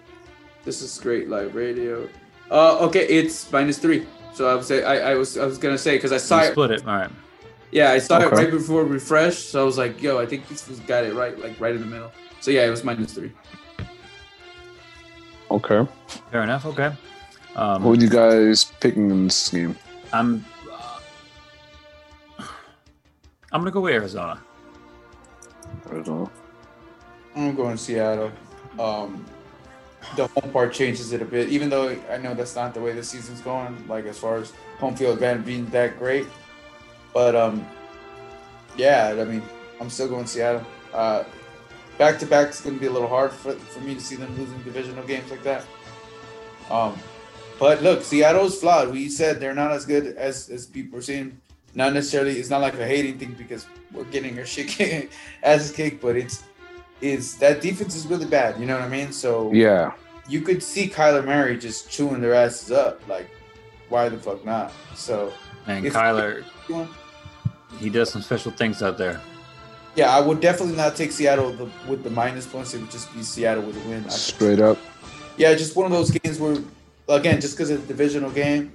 This is great live radio. Uh, okay, it's minus three. So I was say I, I was I was gonna say because I saw you it. Split it. All right. Yeah, I saw okay. it right before refresh. So I was like, yo, I think this was got it right, like right in the middle. So yeah, it was minus three. Okay. Fair enough. Okay. Um, what are you guys picking in this game? I'm. I'm gonna go with Arizona. Arizona. I'm going Seattle. Um, the home part changes it a bit, even though I know that's not the way the season's going. Like as far as home field advantage being that great, but um, yeah, I mean, I'm still going Seattle. Uh, back to back is going to be a little hard for, for me to see them losing divisional games like that. Um, but look, Seattle's flawed. We said they're not as good as as people are saying. Not necessarily. It's not like a hating thing because we're getting our shit (laughs) as kicked, but it's is that defense is really bad. You know what I mean? So yeah, you could see Kyler Murray just chewing their asses up. Like, why the fuck not? So and Kyler, he does some special things out there. Yeah, I would definitely not take Seattle the, with the minus points. It would just be Seattle with a win. Straight up. Yeah, just one of those games where, again, just because it's a divisional game,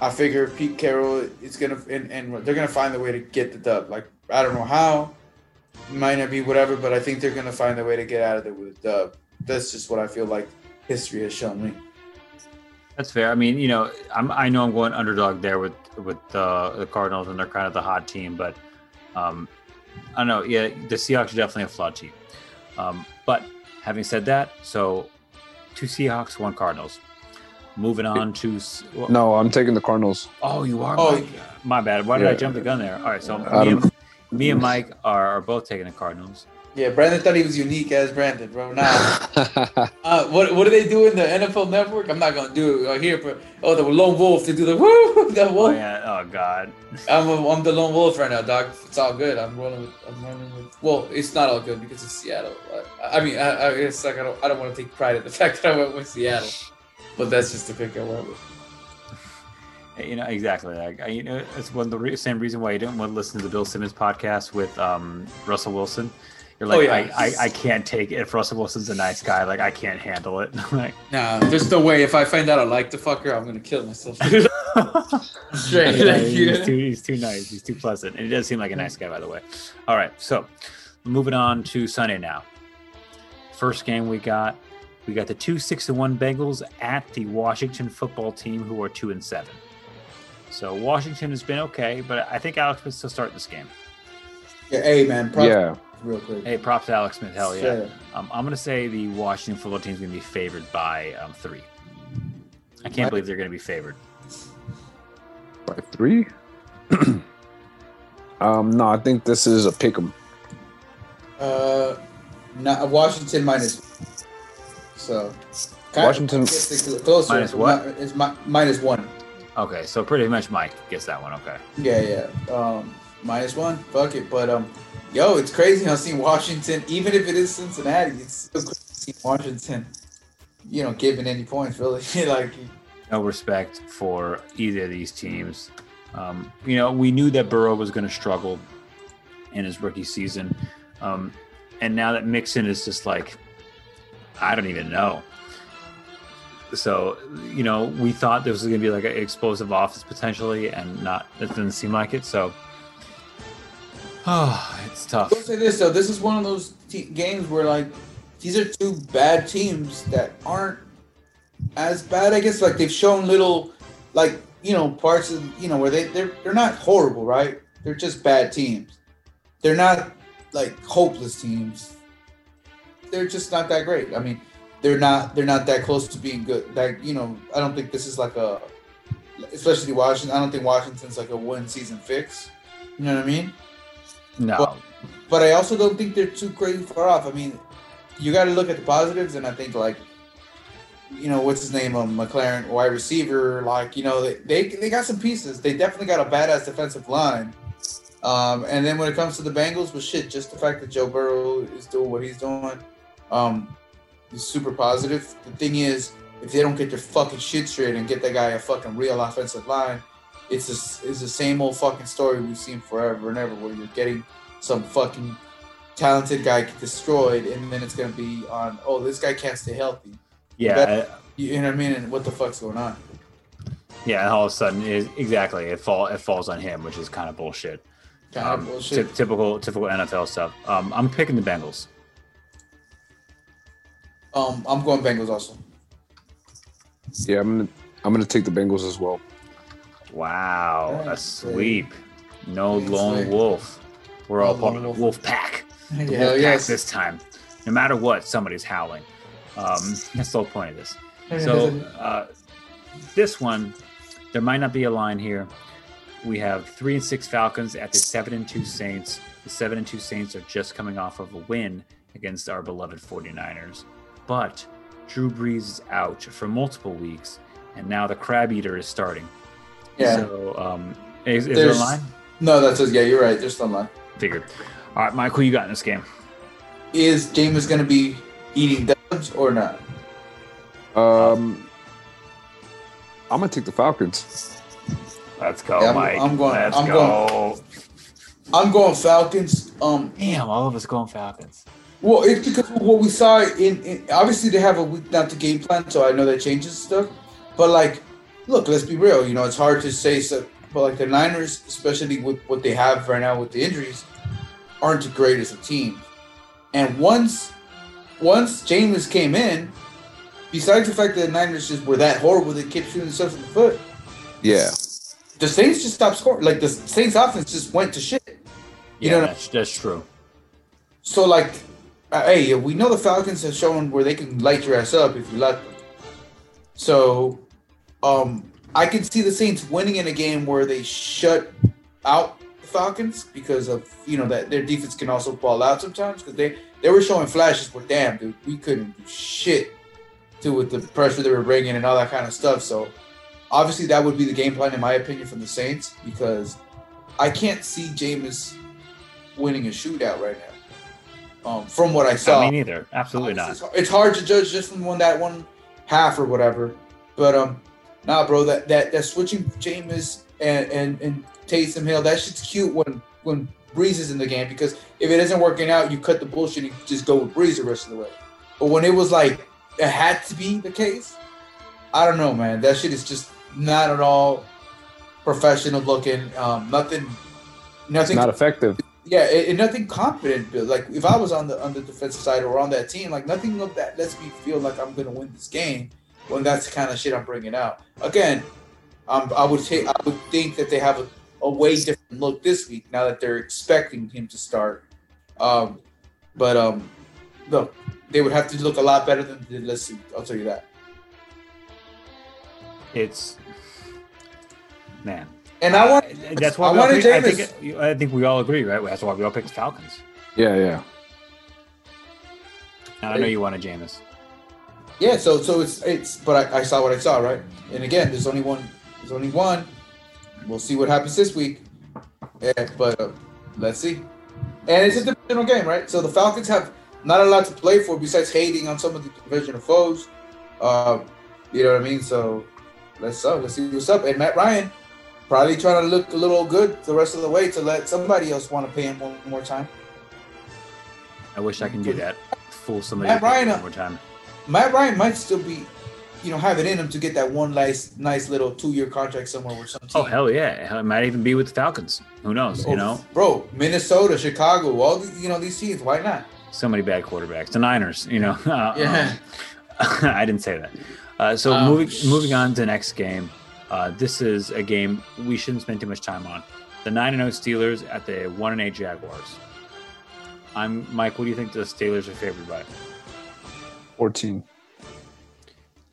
I figure Pete Carroll is gonna and, and they're gonna find a way to get the dub. Like I don't know how, might not be whatever, but I think they're gonna find a way to get out of there with a dub. That's just what I feel like history has shown me. That's fair. I mean, you know, I'm I know I'm going underdog there with with uh, the Cardinals, and they're kind of the hot team, but um, I don't know. Yeah, the Seahawks are definitely a flawed team. Um, but having said that, so two Seahawks, one Cardinals. Moving on to well, no, I'm taking the Cardinals. Oh, you are. Oh, my, my bad. Why did yeah. I jump the gun there? All right, so me and, Me and Mike are, are both taking the Cardinals. Yeah, Brandon thought he was unique as Brandon, bro. Now, (laughs) uh, what what do they do in the NFL Network? I'm not gonna do it here. For, oh, the lone wolf. They do the (laughs) woo, the Oh wolf. yeah. Oh God. I'm a, I'm the lone wolf right now, dog. It's all good. I'm rolling with. I'm running with. Well, it's not all good because it's Seattle. I, I mean, I, I, it's like I don't. I don't want to take pride in the (laughs) fact that I went with Seattle, but that's just the pick I went with. You know exactly. Like I- you know, it's one of the re- same reason why you didn't want to listen to the Bill Simmons podcast with um, Russell Wilson. You're like, Oh, yeah. I, I, I can't take it. If Russell Wilson's a nice guy, like I can't handle it. (laughs) like, Nah, there's no way. If I find out I like the fucker, I'm gonna kill myself. (laughs) Straight. Yeah, he's, too, he's too nice. He's too pleasant. And he does seem like a nice guy, by the way. All right. So moving on to Sunday now. First game we got, we got the two six and one Bengals at the Washington football team, who are two and seven. So Washington has been okay, but I think Alex Smith still start this game. Yeah, hey man, props yeah. real quick. Hey, props to Alex Smith. Hell yeah. Straight. Um, I'm going to say the Washington football team is going to be favored by um, three. I can't What? believe they're going to be favored. By three? (clears throat) um, no, I think this is a pick 'em. Uh, not, Washington minus. So, kind Washington- closer. Minus what? It's mi- minus one. Okay, so pretty much Mike gets that one. Okay. Yeah, yeah. Um, minus one. Fuck it. But um, yo, it's crazy how seeing Washington, even if it is Cincinnati, it's still crazy seeing Washington. You know, giving any points really. (laughs) like, no respect for either of these teams. Um, you know, we knew that Burrow was going to struggle in his rookie season, um, and now that Mixon is just like, I don't even know. So, you know, we thought this was going to be like an explosive office potentially, and not. It didn't seem like it. So, oh, (sighs) it's tough. I'll say this though. This is one of those te- games where like these are two bad teams that aren't as bad. I guess like they've shown little, like you know, parts of you know where they they're they're not horrible, right? They're just bad teams. They're not like hopeless teams. They're just not that great. I mean, they're not they're not that close to being good. Like you know, I don't think this is like a, especially Washington. I don't think Washington's like a one season fix. You know what I mean? No, Well- but I also don't think they're too crazy far off. I mean, you got to look at the positives, and I think like, you know, what's his name, um, McLaurin, wide receiver, like you know, they, they they got some pieces. They definitely got a badass defensive line. Um, and then when it comes to the Bengals, well, shit, just the fact that Joe Burrow is doing what he's doing, um, is super positive. The thing is, if they don't get their fucking shit straight and get that guy a fucking real offensive line, it's just, it's the same old fucking story we've seen forever and ever, where you're getting some fucking talented guy get destroyed, and then it's gonna be on. Oh, this guy can't stay healthy. yeah, You, you know what I mean? And what the fuck's going on? yeah. And all of a sudden, it, exactly, it fall it falls on him, which is kind of bullshit. Kind Um, of bullshit. ty- typical typical NFL stuff. Um, I'm picking the Bengals. Um, I'm going Bengals also. Yeah, I'm gonna I'm gonna take the Bengals as well. Wow, a Thanks, sweep. No Thanks, lone Nick. wolf. We're all part of the wolf. wolf pack. (laughs) The Yeah, wolf pack yes. this time. No matter what, somebody's howling. Um, (laughs) that's the whole point of this. So uh, this one, there might not be a line here. We have three and six Falcons at the seven and two Saints. The seven and two Saints are just coming off of a win against our beloved 49ers. But Drew Brees is out for multiple weeks, and now the crab eater is starting. yeah. So um, is, is there a line? no, that's just, yeah. You're right. There's no line. Figured. All right, Mike, who you got in this game? Is Jameis gonna be eating dubs or not? Um, I'm gonna take the Falcons. Let's go, Yeah, I'm- Mike. I'm going- Let's I'm go. I'm going Falcons. Um, Damn, all of us going Falcons. Well, it's because what we saw in, in obviously they have a week now to game plan, so I know that changes stuff. But like, look, let's be real. You know, it's hard to say so, but like the Niners, especially with what they have right now with the injuries, aren't great as a team. And once once Jameis came in, besides the fact that the Niners just were that horrible, they kept shooting themselves in the foot. Yeah, The Saints just stopped scoring. Like the Saints offense just went to shit. You Yeah, know- that's, that's true. So like, hey, we know the Falcons have shown where they can light your ass up if you let them. So, um, I can see the Saints winning in a game where they shut out the Falcons because of you know that their defense can also ball out sometimes because they they were showing flashes where damn dude we couldn't do shit to with the pressure they were bringing and all that kind of stuff. So obviously that would be the game plan in my opinion from the Saints because I can't see Jameis winning a shootout right now. Um, from what I saw, I mean, neither. Absolutely not. it's, it's hard to judge just from one that one half or whatever. But um, nah, bro, that that that switching Jameis and and and Taysom Hill, that shit's cute when when Brees is in the game because if it isn't working out, you cut the bullshit and you just go with Brees the rest of the way. But when it was like it had to be the case, I don't know, man. That shit is just not at all professional looking. Um, nothing, It's nothing not effective. Yeah, and, nothing confident. But like if I was on the on the defensive side or on that team, like nothing of that lets me feel like I'm gonna win this game. When that's the kind of shit I'm bringing out. Again, um, I would say I would think that they have a, a way different look this week now that they're expecting him to start. Um, but um, look, they would have to look a lot better than they did last week. I'll tell you that. It's man. And I want That's why I we all wanted picked, I think I think we all agree, right? That's why we all picked the Falcons. Yeah, yeah. And I know you wanted Jameis. Yeah, so so it's it's but I, I saw what I saw, right? And again, there's only one there's only one. We'll see what happens this week. Yeah, but uh, let's see. And it's a divisional game, right? So the Falcons have not a lot to play for besides hating on some of the divisional foes. Uh, you know what I mean? So let's uh, let's see what's up. And Matt Ryan probably trying to look a little good the rest of the way to let somebody else want to pay him one more time. I wish I can do that. Fool somebody Matt Ryan, one uh, more time. Matt Ryan might still be, you know, have it in him to get that one nice, nice little two-year contract somewhere with some team. Oh hell yeah! It might even be with the Falcons. Who knows? Oh, You know, bro, Minnesota, Chicago, all the, you know these teams. Why not? so many bad quarterbacks. The Niners. You know. Uh, (laughs) Yeah. (laughs) I didn't say that. Uh, so Um, moving moving on to the next game. Uh, this is a game we shouldn't spend too much time on. The nine and zero Steelers at the one and eight Jaguars. I'm Mike. What do you think the Steelers are favored by? 14.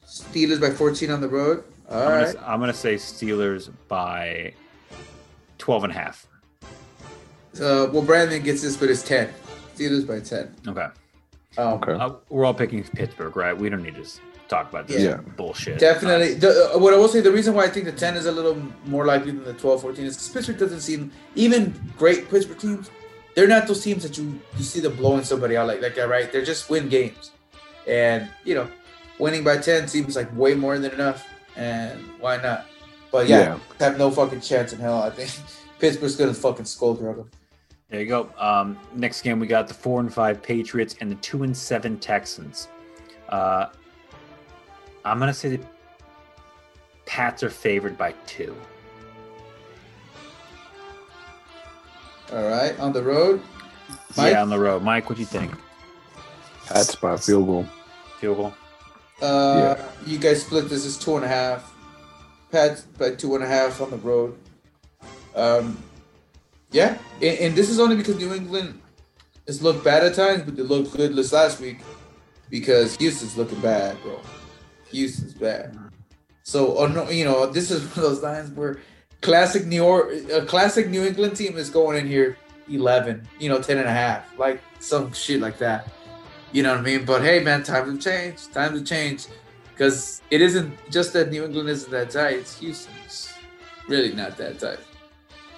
Steelers by 14 on the road. All I'm, right. gonna, I'm gonna say Steelers by 12 and a half. Uh, well, Brandon gets this, but it's 10. Steelers by 10. Okay. Um, Okay. Uh, we're all picking Pittsburgh, right? We don't need to s- talk about this Yeah. bullshit. Definitely. The, uh, what I will say, the reason why I think the 10 is a little more likely than the 12, 14 is because Pittsburgh doesn't seem, even great Pittsburgh teams, they're not those teams that you, you see them blowing somebody out like, like that, right? They're just win games. And, you know, winning by 10 seems like way more than enough. And why not? But yeah, have no fucking chance in hell. I think (laughs) Pittsburgh's going to fucking skull drug them. There you go. Um, next game, we got the four and five Patriots and the two and seven Texans. Uh, I'm gonna say the Pats are favored by two. All right. On the road. Mike? Yeah, on the road. Mike, what do you think? Pats by field goal. Field goal. Uh, You guys split this is two and a half. Pats by two and a half on the road. Um, yeah, and, and this is only because New England has looked bad at times, but they looked good this last week because Houston's looking bad, bro. Houston's bad. So, oh no, you know, this is (laughs) one of those times where classic New York, a classic New England team is going in here 11, you know, 10 and a half, like some shit like that. You know what I mean? But hey, man, time to change. Time to change. Because it isn't just that New England isn't that tight. It's Houston's really not that tight.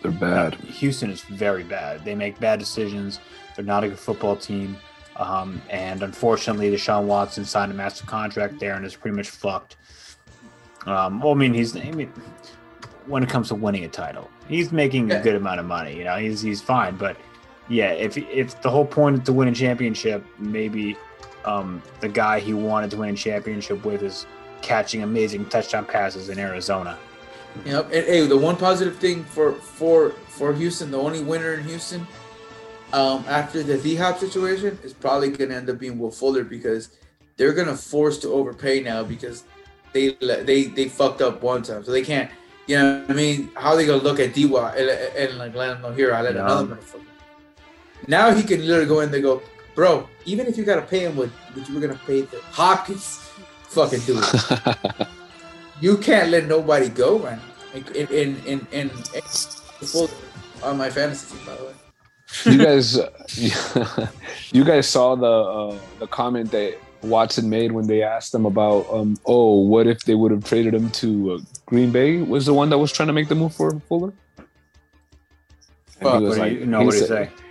They're bad. Houston is very bad. They make bad decisions. They're not a good football team. Um, and unfortunately, Deshaun Watson signed a massive contract there and is pretty much fucked. Um, well, I mean, he's I mean, when it comes to winning a title, he's making a good amount of money. You know, he's he's fine. But yeah, if if the whole point is to win a championship, maybe um, the guy he wanted to win a championship with is catching amazing touchdown passes in Arizona. Yep. And hey, the one positive thing for for for Houston, the only winner in Houston, um, after the D Hop situation, is probably gonna end up being Will Fuller because they're gonna force to overpay now because they they they fucked up one time, so they can't. You know what I mean? How are they gonna look at D and, and like let him know here? I let Yeah. another motherfucker. Now he can literally go in there and go, bro. Even if you gotta pay him with what you were gonna pay the Hopkins, fucking do it. you can't let nobody go man. In in in, in, in full, on my fantasy team, by the way. You guys, (laughs) you guys saw the uh, the comment that Watson made when they asked him about, um, oh, what if they would have traded him to uh, Green Bay? Was the one that was trying to make the move for Fuller? And he was like, you, no, he what do you said- say?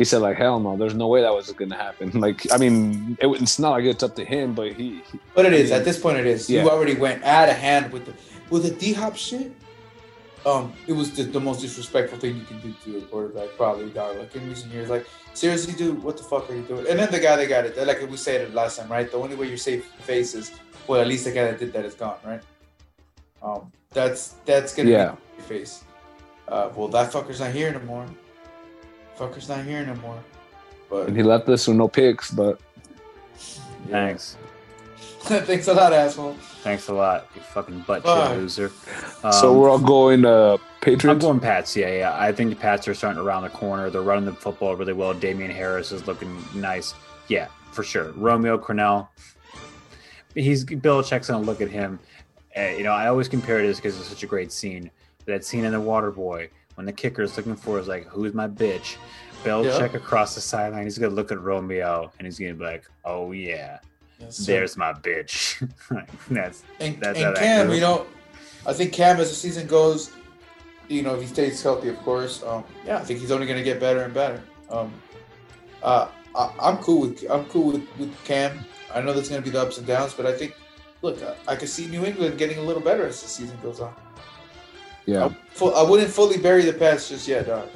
he said like, hell no, there's no way that was gonna happen. (laughs) Like, I mean, it, it's not like it's up to him, but he, he But it is at this point. It is. Yeah. You already went out of hand with the with the D Hop shit. Um, it was the, the most disrespectful thing you can do to a quarterback, probably, dog. Like in recent years, like seriously, dude, what the fuck are you doing? And then the guy that got it, like we said it last time, right? The only way you're safe face is well, at least the guy that did that is gone, right? Um, that's that's gonna Yeah. be your face. Uh, well, that fucker's not here no more. Fucker's not here no more. But and he left us with no picks. But Thanks. (laughs) thanks a lot, asshole. Thanks a lot, you fucking butt Fuck. shit loser. so Um, we're all going uh, Patriots. I'm going Pats. Yeah, yeah. I think the Pats are starting to round the corner. They're running the football really well. Damien Harris is looking nice. Yeah, for sure. Romeo Crennel. He's Belichick's gonna look at him. Uh, you know, I always compare this because it's such a great scene. That scene in The Water Boy when the kicker is looking for is like, "Who's my bitch?" Belichick across the sideline. He's gonna look at Romeo and he's gonna be like, "Oh yeah, Yes, there's my bitch." (laughs) That's And, That's and how that Cam, goes. you know, I think Cam as the season goes, you know, if he stays healthy, of course, um, yeah, I think he's only going to get better and better. Um, uh, I, I'm cool with I'm cool with, with Cam. I know there's going to be the ups and downs, but I think, look, I, I could see New England getting a little better as the season goes on. yeah, I, I wouldn't fully bury the past just yet, dog.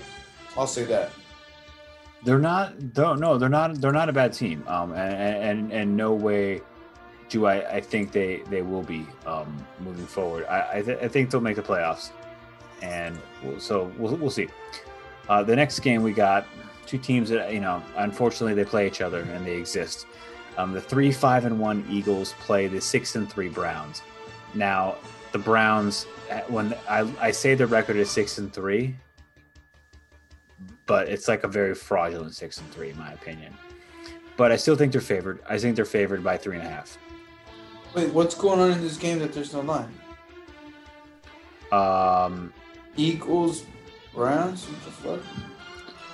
I'll say that. They're not. Don't no. They're not. They're not a bad team. Um, and and and no way do I. I think they they will be um moving forward. I I, th- I think they'll make the playoffs, and we'll, so we'll we'll see. Uh, the next game we got two teams that you know unfortunately they play each other and they exist. Um, the three five and one Eagles play the six and three Browns. Now the Browns when I I say the record is six and three but it's like a very fraudulent six and three in my opinion. But I still think they're favored. I think they're favored by three and a half. Wait, what's going on in this game that there's no line? Um, Eagles, Browns, what the fuck?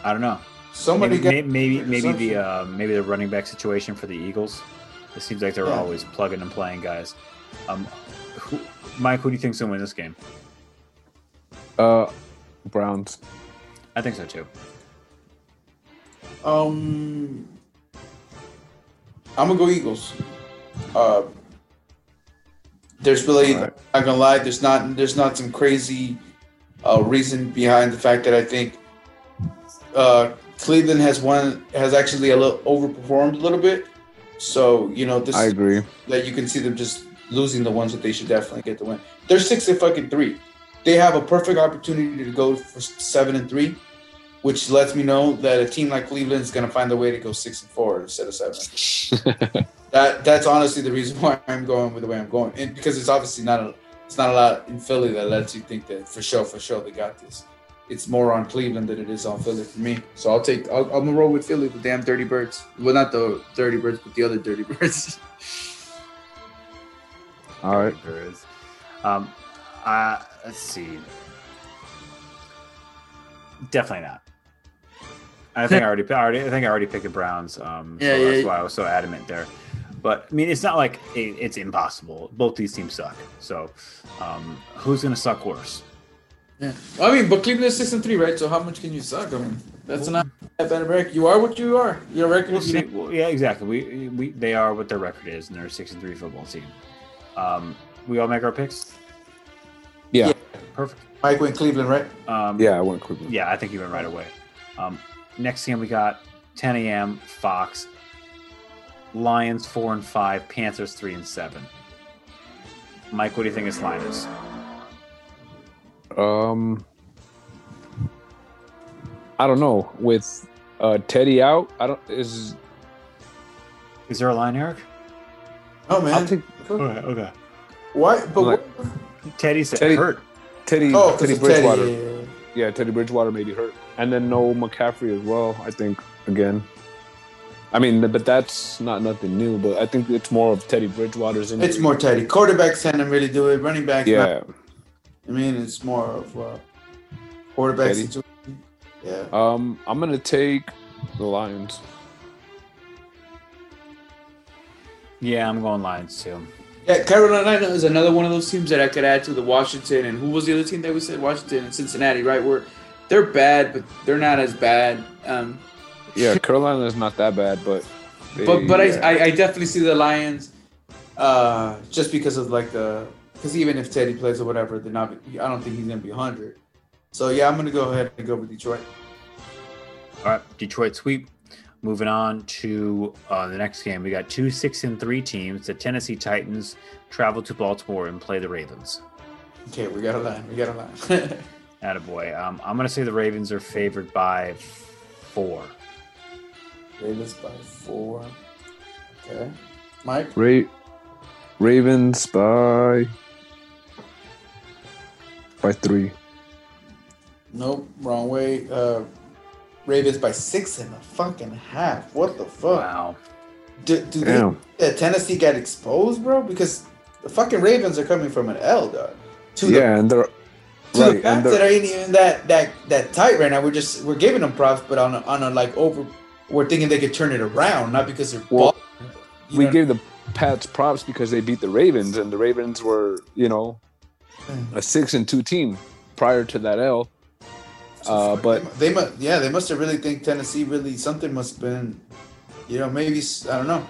I don't know. Somebody Maybe got maybe maybe, maybe the uh, maybe the running back situation for the Eagles. It seems like they're Yeah. always plugging and playing guys. Um, who, Mike, who do you think's gonna win this game? uh, Browns. I think so too. Um, I'm gonna go Eagles. Uh, there's really Alright. not gonna lie. There's not there's not some crazy uh, reason behind the fact that I think uh, Cleveland has one has actually a little overperformed a little bit. So you know this I agree. that you can see them just losing the ones that they should definitely get the win. They're six and fucking three. They have a perfect opportunity to go for seven and three, which lets me know that a team like Cleveland is going to find a way to go six and four instead of seven. (laughs) That that's honestly the reason why I'm going with the way I'm going, and because it's obviously not a it's not a lot in Philly that lets you think that for sure for sure they got this. It's more on Cleveland than it is on Philly for me. So I'll take I'll, I'm gonna roll with Philly, the damn dirty birds. Well, not the dirty birds, but the other dirty birds. (laughs) All right. There is. Um, uh, let's see. Definitely not. I think I already, I already, I think I already picked the Browns. Um, so Yeah, yeah, that's yeah. why I was so adamant there. But I mean, it's not like it, it's impossible. Both these teams suck. So, um, who's gonna suck worse? Yeah. Well, I mean, but Cleveland is six and three, right? So how much can you suck? I mean, that's not that bad a record. You are what you are. Your record We'll is see. Well, yeah, exactly. We, we, they are what their record is, and they're a six and three football team. Um, we all make our picks. Yeah. Yeah. Perfect. Mike went Cleveland, right? Um, Yeah, I went Cleveland. Yeah, I think you went right away. Um, next game we got 10 a.m. Fox. Lions four and five, Panthers three and seven. Mike, what do you think this line is? Um, I don't know. With uh, Teddy out, I don't is. Is there a line, Eric? Oh man. I'll take Okay, okay. Why? But Like- what? Teddy said Teddy- hurt. Teddy. Oh, 'cause Teddy of Teddy. Bridgewater. yeah, Teddy Bridgewater maybe hurt, and then no McCaffrey as well. I think again. I mean, but that's not nothing new. But I think it's more of Teddy Bridgewater's injury. It's more Teddy. Quarterbacks tend to really do it. Running backs, not. Yeah, I mean, it's more of uh, quarterback Teddy. situation. Yeah. Um, I'm gonna take the Lions. Yeah, I'm going Lions too. Yeah, Carolina is another one of those teams that I could add to the Washington and who was the other team that we said Washington and Cincinnati, right? Where they're bad, but they're not as bad. Um, Yeah, Carolina is not that bad, but they- but but yeah. I, I I definitely see the Lions, uh, just because of like the because even if Teddy plays or whatever, they're not. I don't think he's gonna be hundred. So yeah, I'm gonna go ahead and go with Detroit. All right, Detroit sweep. Moving on to uh, the next game, we got two six and three teams. The Tennessee Titans travel to Baltimore and play the Ravens. Okay, we got a line. We got a line. (laughs) Attaboy. Um, I'm gonna say the Ravens are favored by four. Ravens by four. Okay, Mike. Ra- Ravens by by three. Nope, wrong way. Uh, Ravens by six and a fucking half. What the fuck? Wow. Do, do they uh, Tennessee got exposed, bro? Because the fucking Ravens are coming from an L, dog. To the Yeah, and they're to right, the fact they're- that ain't even that that that tight right now. We're just we're giving them props, but on a, on a like over, we're thinking they could turn it around, not because they're Well, ball. We know- gave the Pats props because they beat the Ravens, and the Ravens were, you know, a six and two team prior to that L. Uh, but they must, yeah, they must have really think Tennessee really something must have been, you know, maybe I don't know,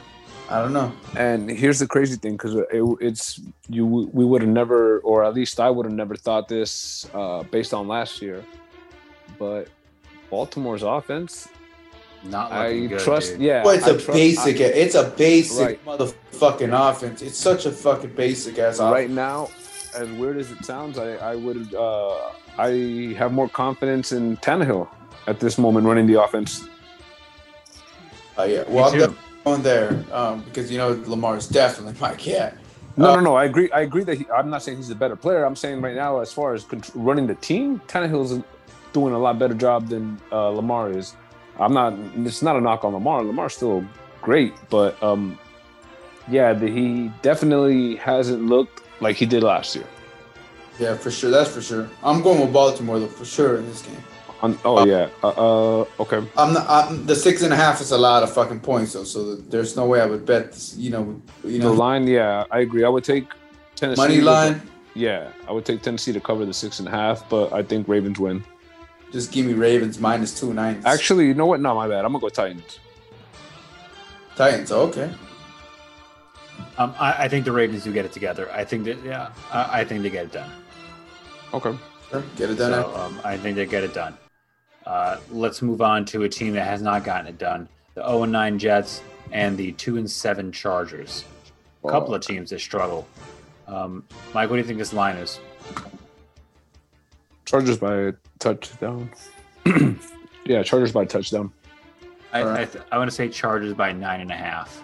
I don't know. and here's the crazy thing, because it, it's you, we would have never, or at least I would have never thought this uh, based on last year. But Baltimore's offense, Not I looking good. trust. dude. Yeah, Well, it's I a trust- basic. it's a basic Right. motherfucking offense. It's such a fucking basic ass I- offense. right now, as weird as it sounds, I, I would, uh, I have more confidence in Tannehill at this moment running the offense. Oh yeah. Me Well, I'm too. definitely going there um, because you know Lamar is definitely my cat. No, Uh, no, no. I agree. I agree that he, I'm not saying he's a better player. I'm saying right now, as far as running the team, Tannehill's doing a lot better job than uh, Lamar is. I'm not. It's not a knock on Lamar. Lamar's still great, but um, yeah, the, he definitely hasn't looked like he did last year. Yeah, for sure. That's for sure. I'm going with Baltimore though, for sure in this game. On, oh yeah. Uh, uh, okay. I'm not. I'm, the six and a half is a lot of fucking points though, so there's no way I would bet. This, you know, you know. The line, yeah, I agree. I would take Tennessee. money with- line. Yeah, I would take Tennessee to cover the six and a half, but I think Ravens win. Just give me Ravens minus two nines. Actually, you know what? No, my bad. I'm gonna go Titans. Titans. Okay. Um, I, I think the Ravens do get it together. I think that yeah, I, I think they get it done. Okay. Sure. Get it done. So um, I think they get it done. Uh, let's move on to a team that has not gotten it done: the 0 and 9 Jets and the 2 and 7 Chargers. A couple of teams that struggle. Um, Mike, what do you think this line is? Chargers by a touchdown. (clears throat) yeah, Chargers by a touchdown. I, All I, th- I want to say Chargers by nine and a half.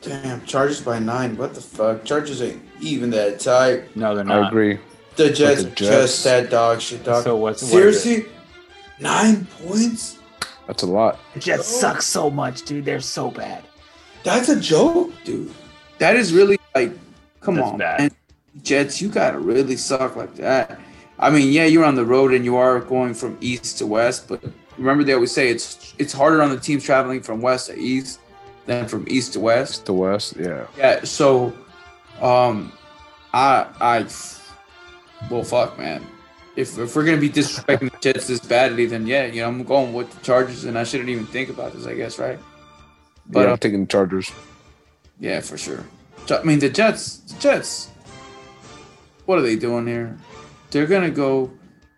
Damn. Chargers by nine. What the fuck? Chargers ain't even that tight. No, they're not. I agree. The Jets, the Jets- just that dog shit, dog. So what's what is it? Seriously, nine points? That's a lot. The Jets suck so much, dude. They're so bad. That's a joke, dude. That is really like, come That's on, bad. man. Jets, you gotta really suck like that. I mean, yeah, you're on the road and you are going from east to west, but remember they always say it's it's harder on the teams traveling from west to east than from east to west. To West, yeah. Yeah, so um I I well fuck man. If if we're gonna be disrespecting the Jets this badly, then yeah, you know, I'm going with the Chargers and I shouldn't even think about this, I guess, right? But yeah, I'm taking the Chargers. yeah, for sure. I mean the Jets the Jets what are they doing here? They're gonna go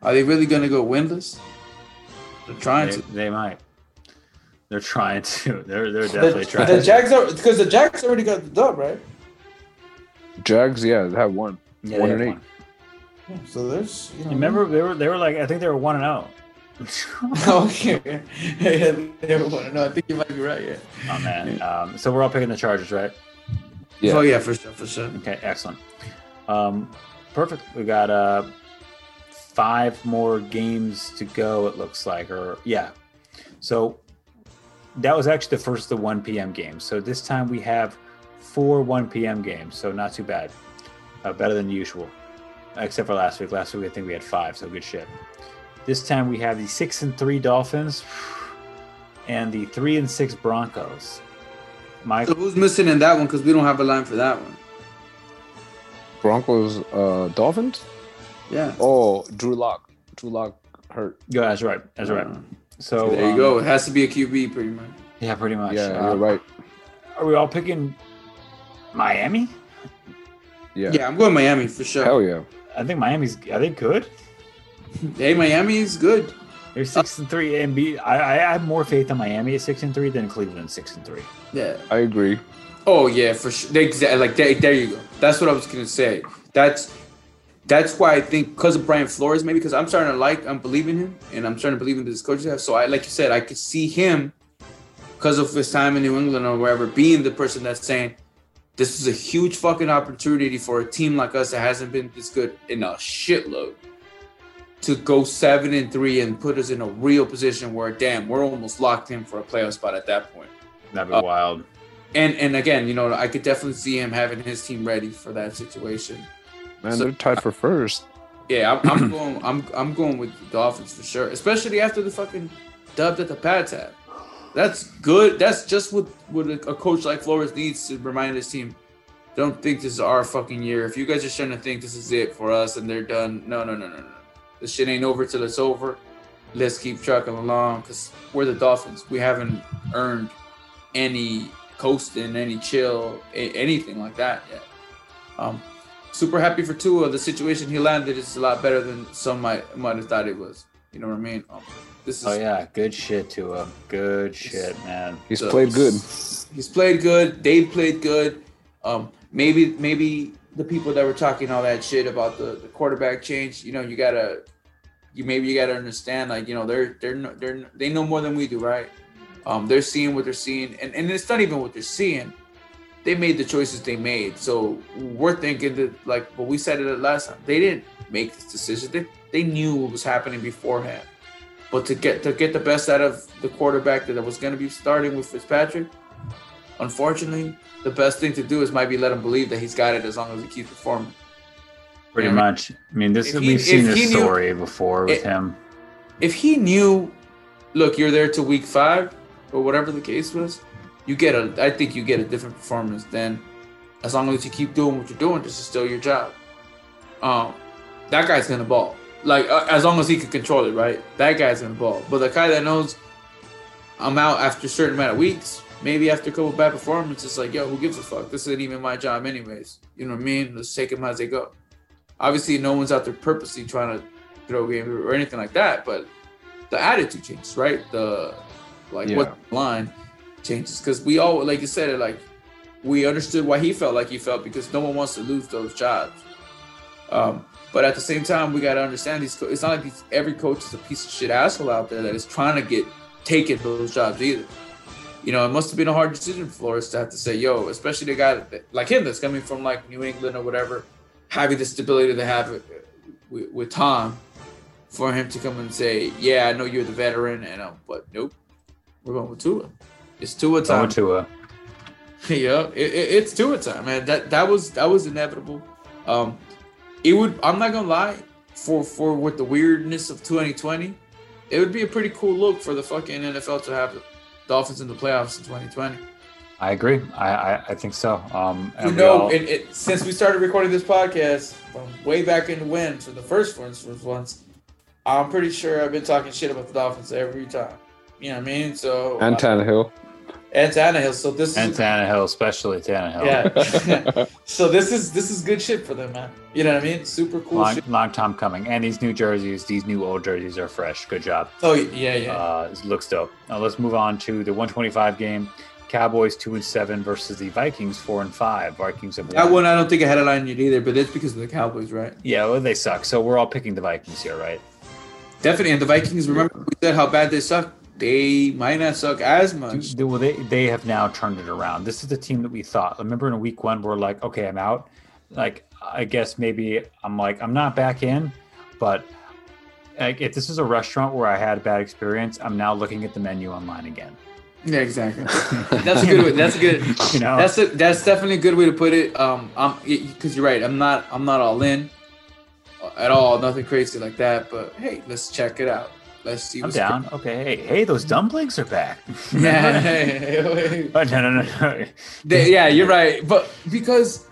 are they really gonna go winless? They're trying They, to they might. They're trying to. (laughs) They're they're definitely the, trying. the to. Jags are because the Jags already got the dub, right? Jags, yeah, they have one. Yeah, one they and have eight. one. Yeah, so there's you know, Remember, they were they were like I think they were one and oh. (laughs) zero. okay. yeah, no, I think you might be right. Yeah. oh man. Um, so we're all picking the Chargers, right? Yeah. Oh yeah, for sure, for sure. Okay, excellent. Um, perfect. We got uh five more games to go. It looks like, or yeah. So that was actually the first of the 1 p.m. games. So this time we have four 1 p.m. games. So not too bad. Uh, better than usual, except for last week. Last week I think we had five. So good shit. This time we have the six and three Dolphins and the three and six Broncos. My So who's missing in that one? Because we don't have a line for that one. Broncos, uh, Dolphins. Yeah. Oh, Drew Lock. Drew Lock hurt. yeah, that's right. That's right. Uh, So there you um, go. It has to be a QB, pretty much. Yeah, pretty much. Yeah, Uh, you're right. Are we all picking Miami? Yeah. Yeah, I'm going Miami for sure. Hell yeah. I think Miami's. Are they good? Hey, Miami is good. They're six and three, and B. I, I have more faith in Miami at six and three than Cleveland six and three. Yeah. I agree. Oh yeah, for sure. They like there, there you go. That's what I was gonna say. That's that's why I think because of Brian Flores, maybe because I'm starting to like, I'm believing him, and I'm starting to believe in this coaching staff. So I, like you said, I could see him because of his time in New England or wherever, being the person that's saying this is a huge fucking opportunity for a team like us that hasn't been this good in a shitload to go seven and three and put us in a real position where damn, we're almost locked in for a playoff spot at that point That'd be Uh, wild. and and again, you know, I could definitely see him having his team ready for that situation. Man, So- they're tied for first. Yeah, I'm, I'm (coughs) going. I'm I'm going with the Dolphins for sure, especially after the fucking dub that the Pats had. That's good. That's just what what a, coach like Flores needs to remind his team. Don't think this is our fucking year. If you guys are starting to think this is it for us and they're done, no, no, no, no, no. This shit ain't over till it's over. Let's keep trucking along because we're the Dolphins. We haven't earned any coasting, any chill, a- anything like that yet. Um, super happy for Tua. The situation he landed is a lot better than some might might have thought it was. You know what I mean? Um, this is Oh yeah, good shit to him. Good shit, man. He's So- played good. He's played good. Dave played good. Um, maybe maybe the people that were talking all that shit about the, the quarterback change, you know, you gotta, you maybe you gotta understand, like you know, they're they're they're they know more than we do, right? Um, they're seeing what they're seeing, and and it's not even what they're seeing. They made the choices they made, so we're thinking that like, but we said it last time. They didn't make this decision. They they knew what was happening beforehand. But to get to get the best out of the quarterback that was going to be starting with Fitzpatrick, unfortunately, the best thing to do is maybe let him believe that he's got it as long as he keeps performing. Pretty much. I mean, this he- we've seen if this knew- story before with It- him. If he knew, look, you're there to week five or whatever the case was, you get a. I think you get a different performance then, as long as you keep doing what you're doing. This is still your job. Um, that guy's gonna ball. Like uh, as long as he can control it, right? That guy's gonna. But the guy that knows I'm out after a certain amount of weeks, maybe after a couple bad performances, it's like, yo, who gives a fuck? This isn't even my job, anyways. You know what I mean? Let's take them as they go. Obviously, no one's out there purposely trying to throw game or anything like that, but the attitude changes, right? The like Yeah. what line changes because we all, like you said, like we understood why he felt like he felt because no one wants to lose those jobs. Um, but at the same time, we got to understand these. Co- it's not like these, every coach is a piece of shit asshole out there that is trying to get taken those jobs either. You know, it must have been a hard decision for us to have to say, "Yo," especially the guy that, like him that's coming from like New England or whatever, having the stability they have uh, with, with Tom, for him to come and say, "Yeah, I know you're the veteran," and um, but nope, we're going with Tua. It's Tua time. Going to a yeah, it, it, it's Tua time, man. That that was that was inevitable. Um, it would. I'm not gonna lie. For for with the weirdness of 2020, it would be a pretty cool look for the fucking NFL to have the Dolphins in the playoffs in 2020. I agree. I, I, I think so. Um, and You know, all- it, it, since we started recording this podcast from way back in the when, for the first ones, first ones, I'm pretty sure I've been talking shit about the Dolphins every time. You know what I mean? So And uh, Tannehill. And Tannehill. So this and is Tannehill, especially Tannehill. yeah. (laughs) (laughs) so this is this is good shit for them, man. You know what I mean? Super cool Long, shit. long time coming. And these new jerseys, these new old jerseys are fresh. Good job. Oh yeah, yeah. Uh, it looks dope. Now let's move on to the 125 game. Cowboys two and seven versus the Vikings four and five. Vikings have that one I don't think I had a line yet either, but it's because of the Cowboys, right? Yeah, well, they suck. So we're all picking the Vikings here, right? Definitely. And the Vikings, remember we said how bad they suck. They might not suck as much. Well, they they have now turned it around. This is the team that we thought. Remember in week one, we're like, okay, I'm out. Like, I guess maybe I'm like, I'm not back in, but like, if this is a restaurant where I had a bad experience, I'm now looking at the menu online again. Yeah, exactly. (laughs) That's a good way. That's a good. (laughs) You know, That's a, that's definitely a good way to put it. Um, I'm because you're right. I'm not I'm not all in. At all. Nothing crazy like that. But hey, let's check it out. Let's see. I'm down. Okay, hey, hey, those dumplings are back. (laughs) (laughs) Yeah, hey, hey, hey. Oh, no, no, no. They- yeah, you're right. But because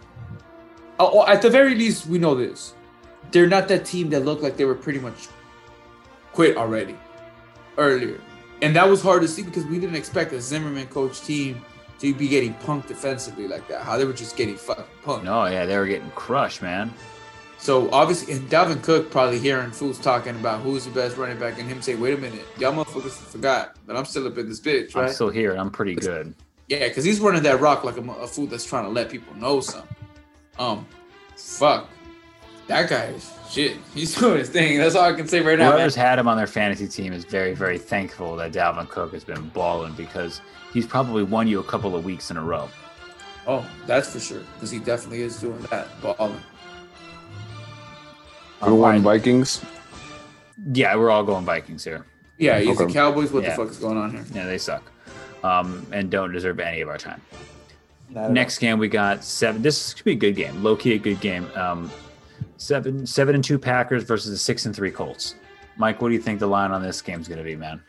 uh, at the very least, we know this. They're not that team that looked like they were pretty much quit already earlier. And that was hard to see because we didn't expect a Zimmerman coach team to be getting punked defensively like that. How they were just getting fucking punked. No, yeah, they were getting crushed, man. So obviously, and Dalvin Cook probably hearing fools talking about who's the best running back, and him say, "Wait a minute, y'all motherfuckers forgot that I'm still up in this bitch, right? I'm still here and I'm pretty good. Yeah, because he's running that rock like a, a fool that's trying to let people know something. Um, fuck, that guy is shit. (laughs) He's doing his thing. That's all I can say right now, man. Whoever's had him on their fantasy team is very, very thankful that Dalvin Cook has been balling because he's probably won you a couple of weeks in a row. Oh, that's for sure, because he definitely is doing that balling. We're one Um, Vikings. yeah, we're all going Vikings here. Yeah, he's the Cowboys. What Yeah. the fuck is going on here? Yeah, they suck. Um, and don't deserve any of our time. Next game we got seven. This could be a good game. Low key a good game. Um, seven seven and two Packers versus the six and three Colts. Mike, what do you think the line on this game is going to be, man?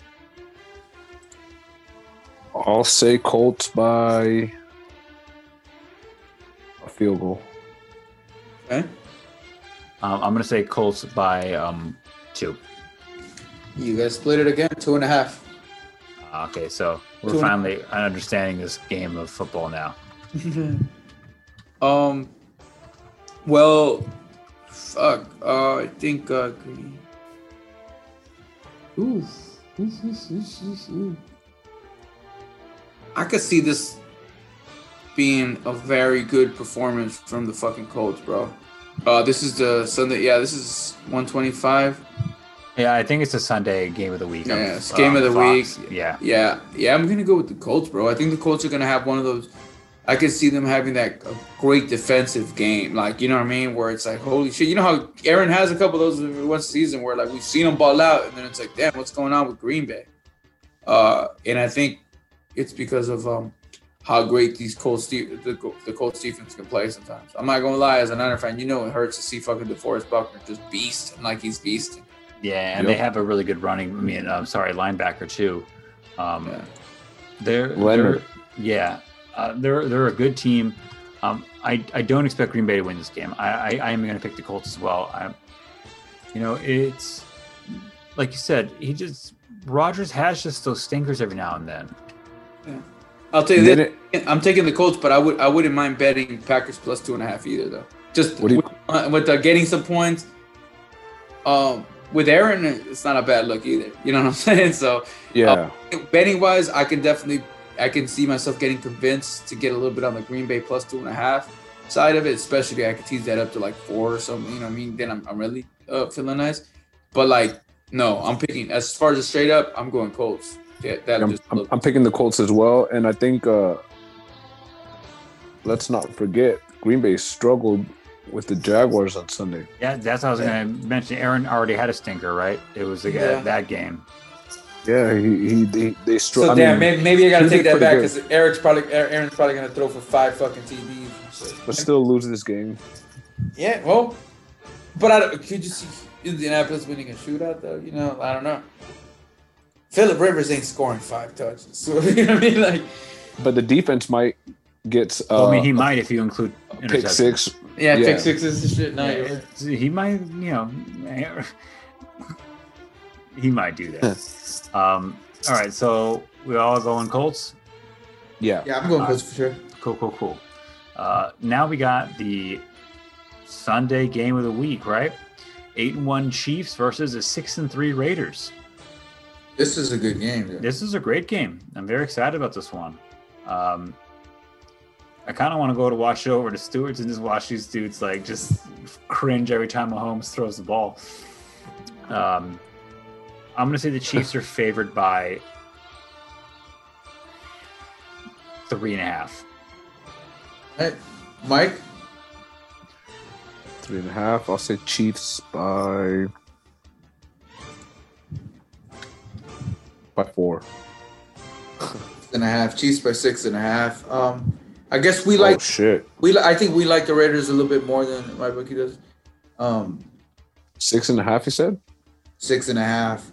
I'll say Colts by a field goal. Okay, Um, I'm going to say Colts by um, two. you guys split it again, two and a half. Uh, Okay, so we're Two finally understanding this game of football now. (laughs) um, well, fuck. Uh, I think uh, Green. Ooh. Ooh, ooh, ooh, ooh, ooh. I could see this being a very good performance from the fucking Colts, bro. Uh, this is the Sunday. Yeah, this is 125. Yeah, I think it's a Sunday game of the week. Yeah, it's game of the Fox. week. Yeah, Yeah, yeah, I'm gonna go with the Colts, bro. I think the Colts are gonna have one of those. I could see them having that great defensive game, like you know what I mean, where it's like, holy shit, you know how Aaron has a couple of those one season where like we've seen them ball out, and then it's like, damn, what's going on with Green Bay? Uh, and I think it's because of um how great these Colts de- the, the Colts defense can play sometimes. I'm not gonna lie, as a Niner fan, you know it hurts to see fucking DeForest Buckner just beast and like he's beasting. yeah, and Yep. they have a really good running. I mean, I'm sorry, linebacker too. Um, Yeah. They're, they're yeah, uh, they're they're a good team. Um, I I don't expect Green Bay to win this game. I I, I am going to pick the Colts as well. I, you know, it's like you said, he just Rodgers has just those stinkers every now and then. I'll tell you this. it- I'm taking the Colts, but I would I wouldn't mind betting Packers plus two and a half either though. Just you- with, uh, with uh, getting some points. Um, with Aaron, it's not a bad look either. You know what I'm (laughs) saying? So yeah, betting wise, I can definitely I can see myself getting convinced to get a little bit on the Green Bay plus two and a half side of it. Especially if I could tease that up to like four or something. You know what I mean? Then I'm, I'm really uh, feeling nice. But like no, I'm picking as far as straight up. I'm going Colts. Yeah, that I'm, just I'm, I'm picking the Colts as well, and I think uh, let's not forget Green Bay struggled with the Jaguars on Sunday. Yeah, that's what I was going to mention. Aaron already had a stinker, right? It was the, Yeah. that game. Yeah, he, he they, they So struggled. damn, maybe, maybe I gotta take that back because Eric's probably Aaron's probably gonna throw for five fucking TDs. but still lose this game. Yeah, well, but I could you see Indianapolis winning a shootout though? You know, I don't know. Philip Rivers ain't scoring five touches, (laughs) so you know what I mean. Like, But the defense might get uh, Well, I mean, he might if you include pick six. yeah, Yeah. pick sixes and shit. No, Yeah, you're right. it's- he might, you know, (laughs) he might do that. (laughs) um, all right, so we all going Colts. Yeah, yeah, I'm going Colts for sure. Cool, cool, cool. Uh, now we got the Sunday game of the week, right? Eight and one Chiefs versus the six and three Raiders. This is a good game. Dude. This is a great game. I'm very excited about this one. Um, I kind of want to go to watch it over to Stewart's and just watch these dudes like just cringe every time Mahomes throws the ball. Um, I'm gonna say the Chiefs are (laughs) favored by three and a half. Hey, Mike. three and a half. I'll say Chiefs by by four. Six and a half. Chiefs by six and a half. Um, I guess we oh like shit! we. I think we like the Raiders a little bit more than my bookie does. Um, Six and a half, you said? Six and a half.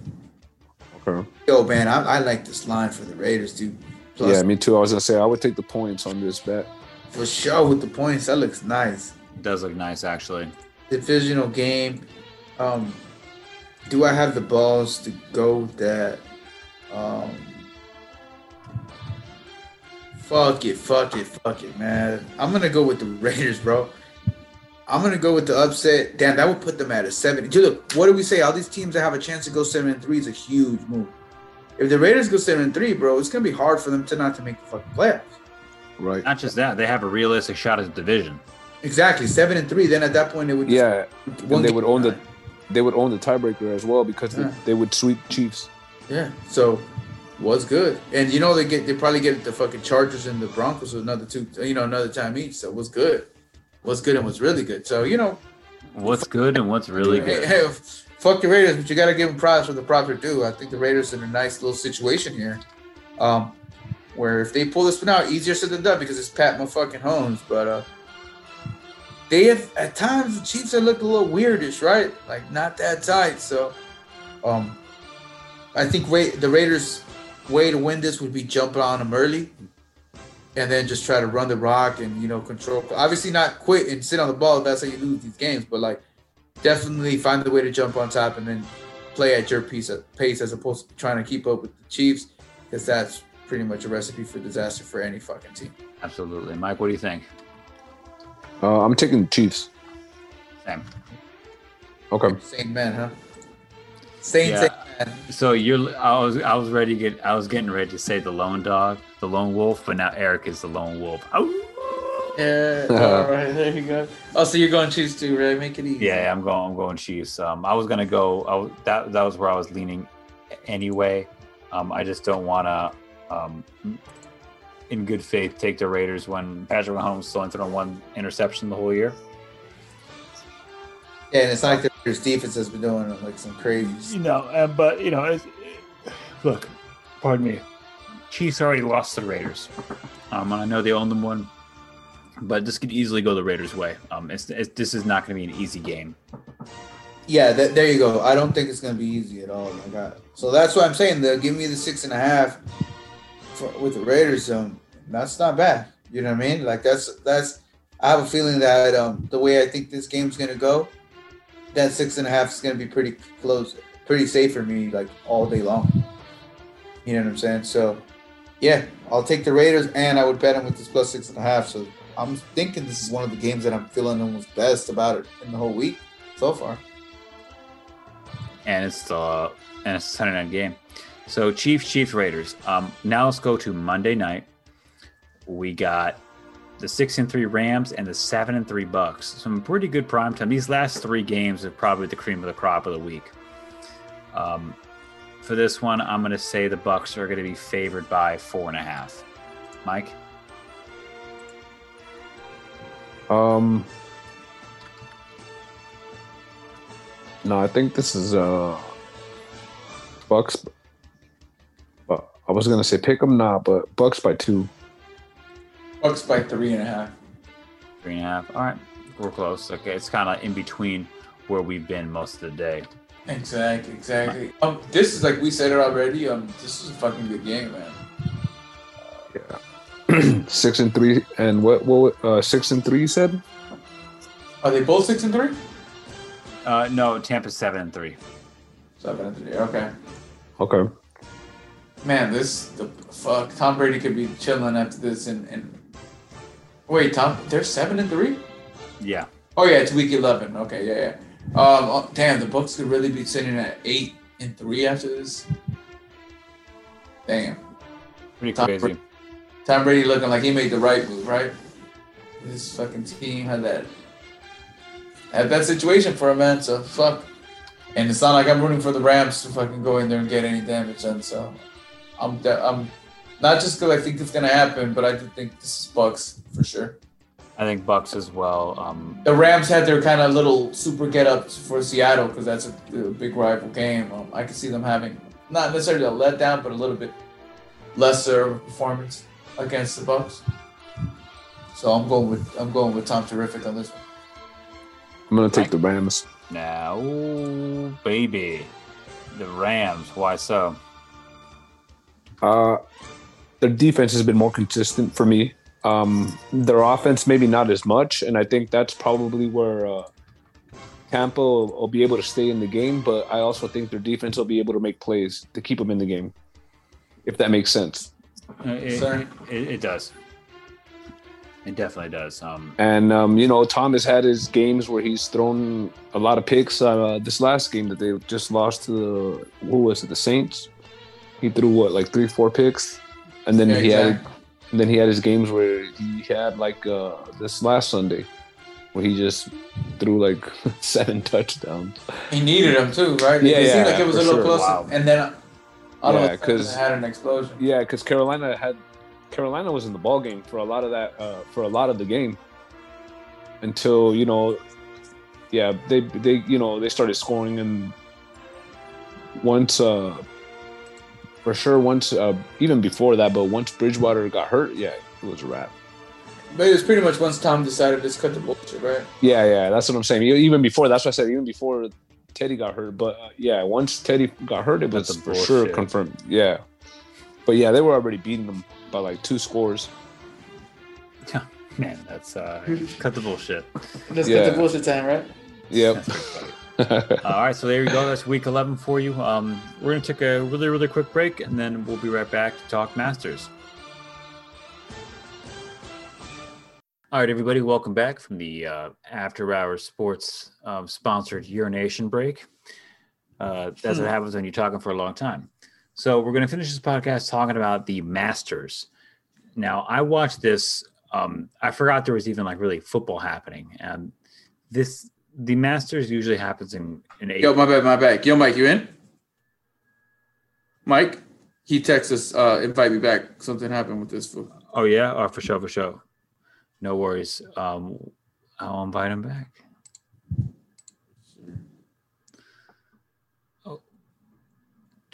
Okay. Yo, man, I, I like this line for the Raiders, dude. Plus, yeah, me too. I was gonna say I would take the points on this bet. for sure with the points. That looks nice. does look nice actually. Divisional game. Um, do I have the balls to go with that? Um, fuck it, fuck it, fuck it, man. I'm gonna go with the Raiders, bro. I'm gonna go with the upset. Damn, that would put them at a seven. Dude, look, what do we say? All these teams that have a chance to go seven and three is a huge move. If the Raiders go seven and three, bro, it's gonna be hard for them to not to make the fucking playoffs. Right. Not just that, they have a realistic shot at the division. Exactly, seven and three. Then at that point, it would just Yeah, one and they would own the they would own the tiebreaker as well because they, they would sweep Chiefs. Yeah. So was good, and you know they get they probably get the fucking Chargers and the Broncos another two, you know, another time each. So was good, was good and was really good. So you know, What's good and what's really good. hey, fuck the Raiders, but you got to give them props for the props are due. I think the Raiders in a nice little situation here, um, where if they pull this one out, easier said than done because it's Pat motherfucking Holmes, but uh. They have at times the Chiefs have looked a little weirdish, right? Like not that tight. So, um, I think Ra- the Raiders' way to win this would be jumping on them early, and then just try to run the rock and you know control. Obviously, not quit and sit on the ball. That's how you lose these games, but like definitely find the way to jump on top and then play at your piece of pace as opposed to trying to keep up with the Chiefs, because that's pretty much a recipe for disaster for any fucking team. Absolutely. Mike, what do you think? Uh, I'm taking the Chiefs. Same. Okay. Same man, huh? Same, Yeah. same man. So you're I was I was ready to get I was getting ready to say the lone dog, the lone wolf, but now Eric is the lone wolf. Oh. Yeah. (laughs) All right, there you go. Oh, so you're going Chiefs too, right? Make it easy. Yeah, I'm going. I'm going Chiefs. Um, I was gonna go. I was, that that was where I was leaning, anyway. Um, I just don't want to, um, in good faith, take the Raiders when Patrick Mahomes still thrown one interception the whole year. Yeah, and it's not like Raiders defense has been doing like some crazy. You know, uh, but you know, it's, look, pardon me. Chiefs already lost to the Raiders. Um, and I know they own them one, but this could easily go the Raiders' way. Um, it's, it's this is not going to be an easy game. Yeah, that, there you go. I don't think it's going to be easy at all. My God. So that's why I'm saying they'll give me the six and a half for, with the Raiders. Um, that's not bad. You know what I mean? Like that's that's. I have a feeling that um, the way I think this game's going to go, that six and a half is going to be pretty close, pretty safe for me, like all day long. You know what I'm saying? So, yeah, I'll take the Raiders, and I would bet them with this plus six and a half. So I'm thinking this is one of the games that I'm feeling almost best about it in the whole week so far. and it's the and it's a Sunday night game. So Chiefs, Chiefs, Raiders. Um, now let's go to Monday night. We got the six and three Rams and the seven and three Bucs. Some pretty good prime time. These last three games are probably the cream of the crop of the week. Um, for this one, I'm going to say the Bucs are going to be favored by four and a half. Mike, Um. No, I think this is uh Bucs. Uh, I was gonna say pick pick 'em now, but Bucs by two. Bucs by three and a half. three and a half. All right, we're close. Okay, it's kind of in between where we've been most of the day. Exactly, exactly. Um, this is like we said it already. Um, this is a fucking good game, man. Yeah. (clears throat) six and three, and what? What? Uh, six and three. You said. Are they both six and three? Uh, no, Tampa's seven and three. Seven and three. Okay. Okay. Man, this the fuck. Tom Brady could be chilling after this, and and wait, Tom, they're seven and three. Yeah. Oh yeah, it's week eleven. Okay, yeah, yeah. Um, oh, damn, the Bucs could really be sitting at eight and three after this. Damn, Pretty Tom crazy. Tom Brady looking like he made the right move, right? This fucking team had that had that situation for a man, so fuck. And it's not like I'm rooting for the Rams to fucking go in there and get any damage done. So I'm de- I'm not just because I think it's gonna happen, but I do think this is Bucs for sure. I think Bucs as well. Um, The Rams had their kind of little super get ups for Seattle because that's a, a big rival game. Um, I could see them having not necessarily a letdown, but a little bit lesser of a performance against the Bucs. So I'm going with I'm going with Tom Terrific on this one. I'm gonna take the Rams. Now, ooh, baby, the Rams. Why so? Uh, their defense has been more consistent for me. Um, their offense, maybe not as much, and I think that's probably where uh, Tampa will, will be able to stay in the game. But I also think their defense will be able to make plays to keep them in the game, if that makes sense. Uh, It, it, it does. It definitely does. Um, And um, you know, Thomas had his games where he's thrown a lot of picks. Uh, this last game that they just lost to the who was it, the Saints? He threw what, like three, four picks, and then Yeah, he had, and then he had his games where he had like uh, this last Sunday, where he just threw like (laughs) seven touchdowns. He needed them too, right? Yeah, it yeah, seemed like it was a little sure. closer. Wow. And then all Yeah, of a had an explosion. Yeah, because Carolina had Carolina was in the ball game for a lot of that uh, for a lot of the game until you know, yeah, they they you know they started scoring and once uh for sure once uh, even before that, but once Bridgewater got hurt, yeah, it was a wrap. But it was pretty much once Tom decided to cut the bullshit, right? Yeah, yeah, that's what I'm saying. Even before that's what I said. Even before Teddy got hurt, but uh, yeah, once Teddy got hurt, it was for sure confirmed. Yeah, but yeah, they were already beating them by like two scores. Yeah, (laughs) man, that's uh, cut the bullshit. Let's Yeah. cut the bullshit time, right? Yep. That's pretty funny. All right, so there you go. That's week 11 for you. Um, we're going to take a really, really quick break, and then we'll be right back to talk Masters. All right, everybody, welcome back from the uh, After Hours Sports um, sponsored urination break. Uh, that's what happens when you're talking for a long time. So we're going to finish this podcast talking about the Masters. Now, I watched this. Um, I forgot there was even like really football happening, and this the Masters usually happens in in Yo, my bad, my bad. Yo, Mike, you in? Mike, he texts us, uh, invite me back. Something happened with this fool. Oh yeah, oh for sure, for sure. No worries. Um, I'll invite him back.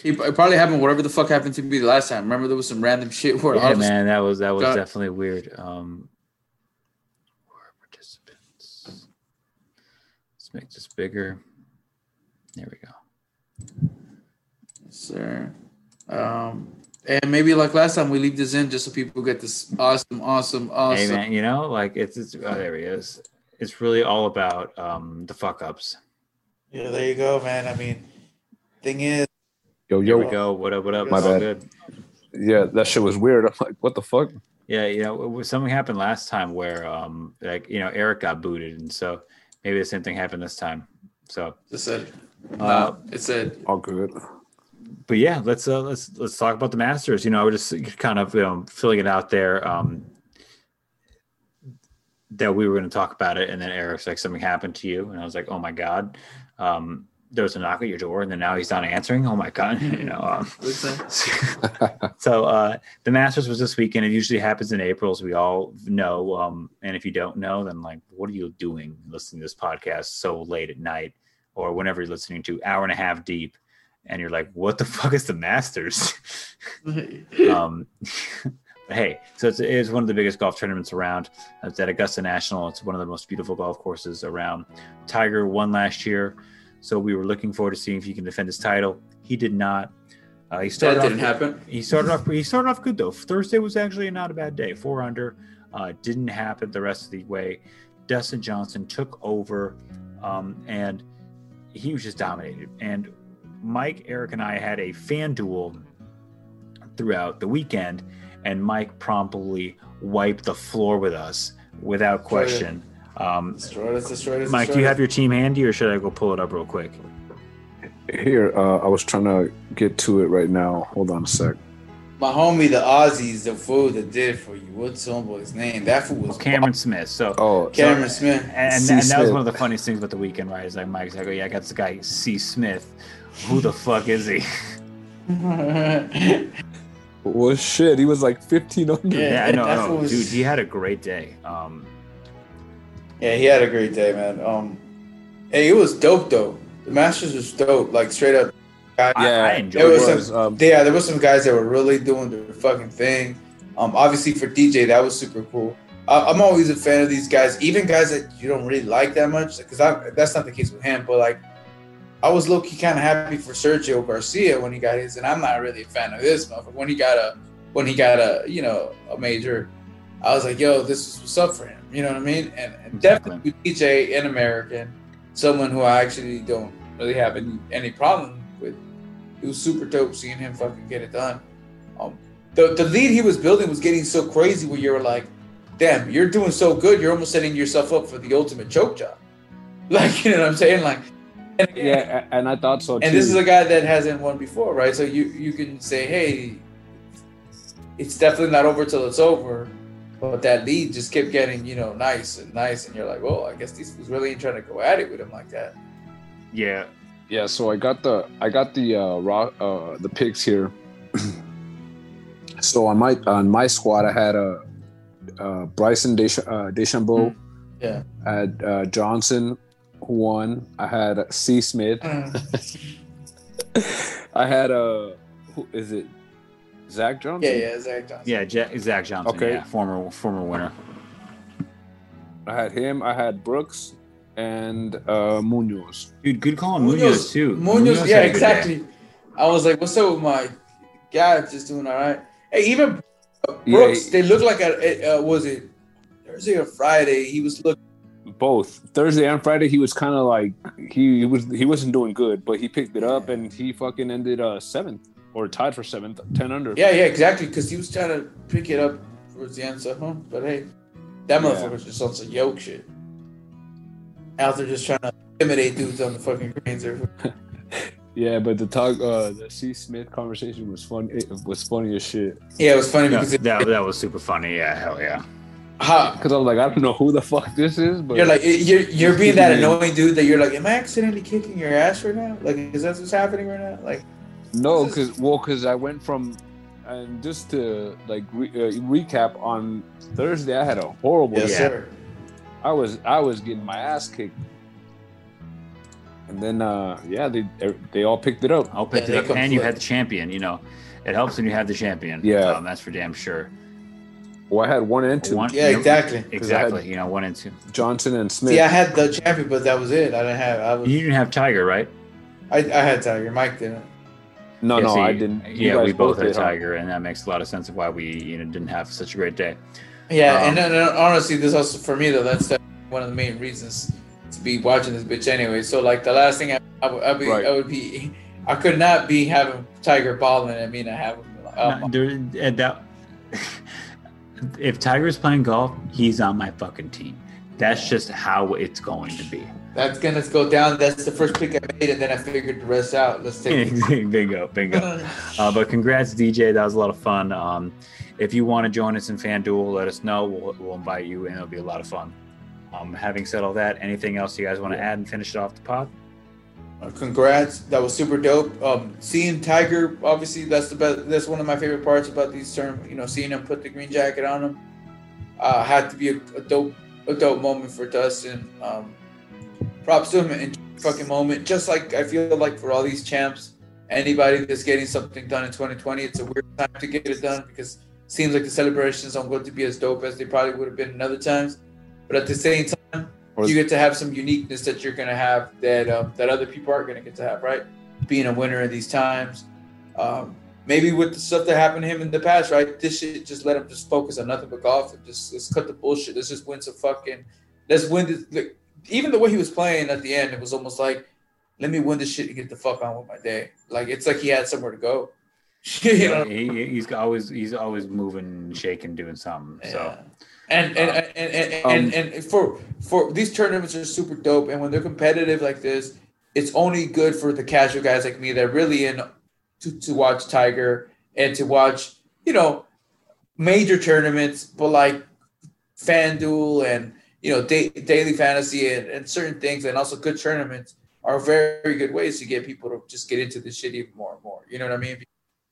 He it probably happened whatever the fuck happened to me the last time. Remember there was some random shit where Yeah, a man, that was that was Got- definitely weird. Um, where are participants? Let's make this bigger. There we go. sir. Um, and maybe like last time we leave this in just so people get this awesome, awesome, Hey awesome. man, you know, like it's, it's oh, there he is. It's really all about um the fuck ups. Yeah, there you go, man. I mean, thing is, Yo, Here we go. What up? What up? My bad. good. yeah, that shit was weird. (laughs) I'm like, what the fuck? Yeah, you know, it was- something happened last time where, um, like, you know, Eric got booted, and so maybe the same thing happened this time. So, It said, uh, nah, it said, All good. but yeah, let's uh, let's let's talk about the Masters. You know, I was just kind of you know filling it out there. Um, that we were going to talk about it, and then Eric's like, something happened to you, and I was like, oh my god. Um, there was a knock at your door, and then now he's not answering. Oh my god, (laughs) you know. Um, (laughs) (laughs) so uh, the Masters was this weekend. It usually happens in April, as we all know. Um, and if you don't know, then like, what are you doing listening to this podcast so late at night, or whenever you're listening to hour and a half deep, and you're like, what the fuck is the Masters? um, hey, so it's, it is one of the biggest golf tournaments around. It's at Augusta National. It's one of the most beautiful golf courses around. Tiger won last year, so we were looking forward to seeing if he can defend his title. He did not. Uh, he that started didn't off, happen. he started off. He started off good though. Thursday was actually not a bad day. Four under. Uh, didn't happen the rest of the way. Dustin Johnson took over, um, and he was just dominated. And Mike, Eric, and I had a fan duel throughout the weekend, and Mike promptly wiped the floor with us without question. Um, destroyed us, destroyed us. Mike, do you have your team handy, or should I go pull it up real quick? Here, uh, I was trying to get to it right now. Hold on a sec. my homie, the Aussies, the fool that did it for you? What's homeboy's name? That fool was Cameron Smith. So Oh, Cameron Smith. And, and, and that was one of the funniest things about the weekend, right? Is like Mike's like, oh yeah, I got this guy C. Smith. Who the fuck is he? (laughs) well, shit. He was like 15 under. Yeah. Yeah, I know, that I know. dude. He had a great day. Um, yeah, he had a great day, man. Um, hey, it was dope though. The Masters was dope, like straight up. I, Yeah, I There enjoyed It was it. was. Um, Yeah, there was some guys that were really doing their fucking thing. Um, obviously for DJ, that was super cool. I- I'm always a fan of these guys, even guys that you don't really like that much. Because that's not the case with him. But like, I was low key kind of happy for Sergio Garcia when he got his, and I'm not really a fan of this motherfucker. When he got a, when he got a, you know, a major, I was like, yo, this is what's up for him. You know what I mean? And, Exactly. definitely DJ, an American, someone who I actually don't really have any, any problem with. It was super dope seeing him fucking get it done. Um, the the lead he was building was getting so crazy where you were like, damn, you're doing so good, you're almost setting yourself up for the ultimate choke job. (laughs) Like, you know what I'm saying? Like, and, Yeah, and I thought so too. and this is a guy that hasn't won before, right? So you you can say, hey, it's definitely not over till it's over. But that lead just kept getting, you know, nice and nice, and you're like, well, I guess these was really trying to go at it with him like that. Yeah. yeah. So I got the I got the uh, raw uh, the picks here. (clears throat) so on my on my squad, I had a uh, uh, Bryson Desch- uh, DeChambeau. Yeah. I had uh, Johnson, who won. I had C. Smith. (laughs) I had a who is it? Zach Johnson. yeah, yeah, Zach Johnson. Yeah, Jack, Zach Johnson. Okay. Yeah, former former winner. I had him. I had Brooks and uh, Munoz. Dude, good call on Munoz, too. Munoz, had yeah, a good day. exactly. I was like, what's up with my guy? Just doing all right. Hey, even Brooks, Yeah, he- they look like a, uh, was it Thursday or Friday? He was looking. Both Thursday and Friday, he was kind of like he, he was he wasn't doing good, but he picked it up and he fucking ended uh seventh or tied for seventh, ten under. Yeah, yeah, exactly. Because he was trying to pick it up towards the end. So, huh? But hey, that Yeah. motherfucker's just on some yoke shit. Out there just trying to intimidate dudes on the fucking greens. Or, (laughs) (laughs) Yeah, but the talk, uh, the C Smith conversation was fun. It was funny as shit. yeah, it was funny Yeah, because it, that, that was super funny. Yeah, hell yeah. how, Because I was like, I don't know who the fuck this is, but You're like you're you're being (laughs) that annoying dude that you're like, am I accidentally kicking your ass right now? Like, is that what's happening right now? Like, no, because well, because I went from and just to like re- uh, recap on Thursday, I had a horrible. yes, Yeah. sir. I was I was getting my ass kicked, and then uh yeah, they they all picked it up. I'll pick Yeah, it they up, and you had the champion. You know, it helps when you have the champion. Yeah. um, that's for damn sure. Well, I had one and two, One, Yeah, you know, exactly. exactly. You know, one and two. Johnson and Smith. See, I had the champion, but that was it. I didn't have. I was. You didn't have Tiger, right? I, I had Tiger. Mike didn't. No, Yeah, no, see, I didn't. You Yeah, we both had did, huh? Tiger, and that makes a lot of sense of why we you know didn't have such a great day. Yeah, Um, and then and honestly, this also for me though. That's one of the main reasons to be watching this bitch anyway. So like the last thing I, I would I would, be, Right. I would be I could not be having Tiger balling and me not having like, oh, No, there- and that, (laughs) if Tiger's playing golf, he's on my fucking team. That's just how it's going to be. That's gonna go down. That's the first pick I made, and then I figured the rest out. Let's take. it. (laughs) bingo, bingo. (sighs) Uh, but congrats, DJ. That was a lot of fun. Um, if you want to join us in FanDuel, let us know. We'll, we'll invite you, and it'll be a lot of fun. Um, having said all that, anything else you guys want to add and finish it off the pod? Uh, congrats, that was super dope. Um, seeing Tiger, obviously, that's the best. That's one of my favorite parts about these term. You know, seeing him put the green jacket on him, uh, had to be a, a dope, a dope moment for Dustin. Um, props to him in fucking moment. Just like I feel like for all these champs, anybody that's getting something done in 2020, it's a weird time to get it done because it seems like the celebrations aren't going to be as dope as they probably would have been in other times. But at the same time you get to have some uniqueness that you're going to have that um, that other people aren't going to get to have, right? Being a winner in these times, um, maybe with the stuff that happened to him in the past, right? This shit just let him just focus on nothing but golf and just let's cut the bullshit. Let's just win some fucking. Let's win this. Like, even the way he was playing at the end, it was almost like, let me win this shit and get the fuck on with my day. Like it's like he had somewhere to go. (laughs) you know, he, he's always he's always moving, shaking, doing something. So Yeah. And and, and, and, and, Um, and and for for these tournaments are super dope and when they're competitive like this, it's only good for the casual guys like me that really in to, to watch Tiger and to watch, you know, major tournaments, but like FanDuel and you know, da- daily fantasy and, and certain things and also good tournaments are very good ways to get people to just get into the shit even more and more. You know what I mean?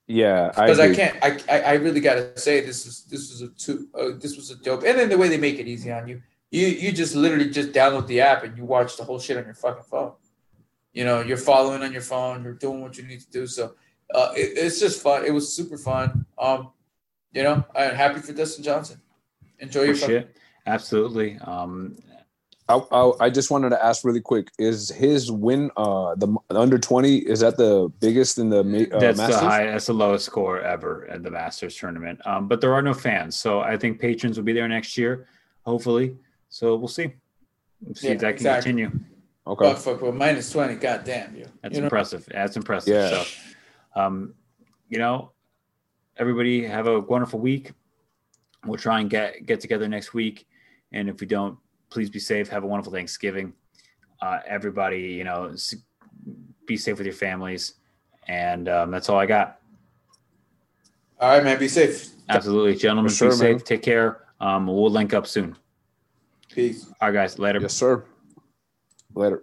Yeah, because I, agree. can't. I, I I really gotta say this is this was a two uh, this was a dope. And then the way they make it easy on you, you you just literally just download the app and you watch the whole shit on your fucking phone. You know, you're following on your phone. You're doing what you need to do. So uh, it, it's just fun. It was super fun. Um, you know, I'm happy for Dustin Johnson. Enjoy your for shit. Absolutely. Um, I, I, I just wanted to ask really quick: Is his win uh the, the under twenty? Is that the biggest in the ma- uh, that's Masters? the high. That's the lowest score ever at the Masters tournament. Um, but there are no fans, so I think patrons will be there next year, hopefully. So we'll see. We'll see Yeah, if that can exactly. continue. Okay. Fuck, fuck, well, minus 20. God damn you. That's you know? impressive. That's impressive. Yeah. So, um, you know, everybody have a wonderful week. We'll try and get get together next week, and if we don't, please be safe. Have a wonderful Thanksgiving. Uh, everybody, you know, be safe with your families, and um, that's all I got. All right, man. Be safe. Absolutely, gentlemen. Sure, be safe. man. Take care. Um, we'll link up soon. Peace. All right, guys. Later. Yes, sir. Later.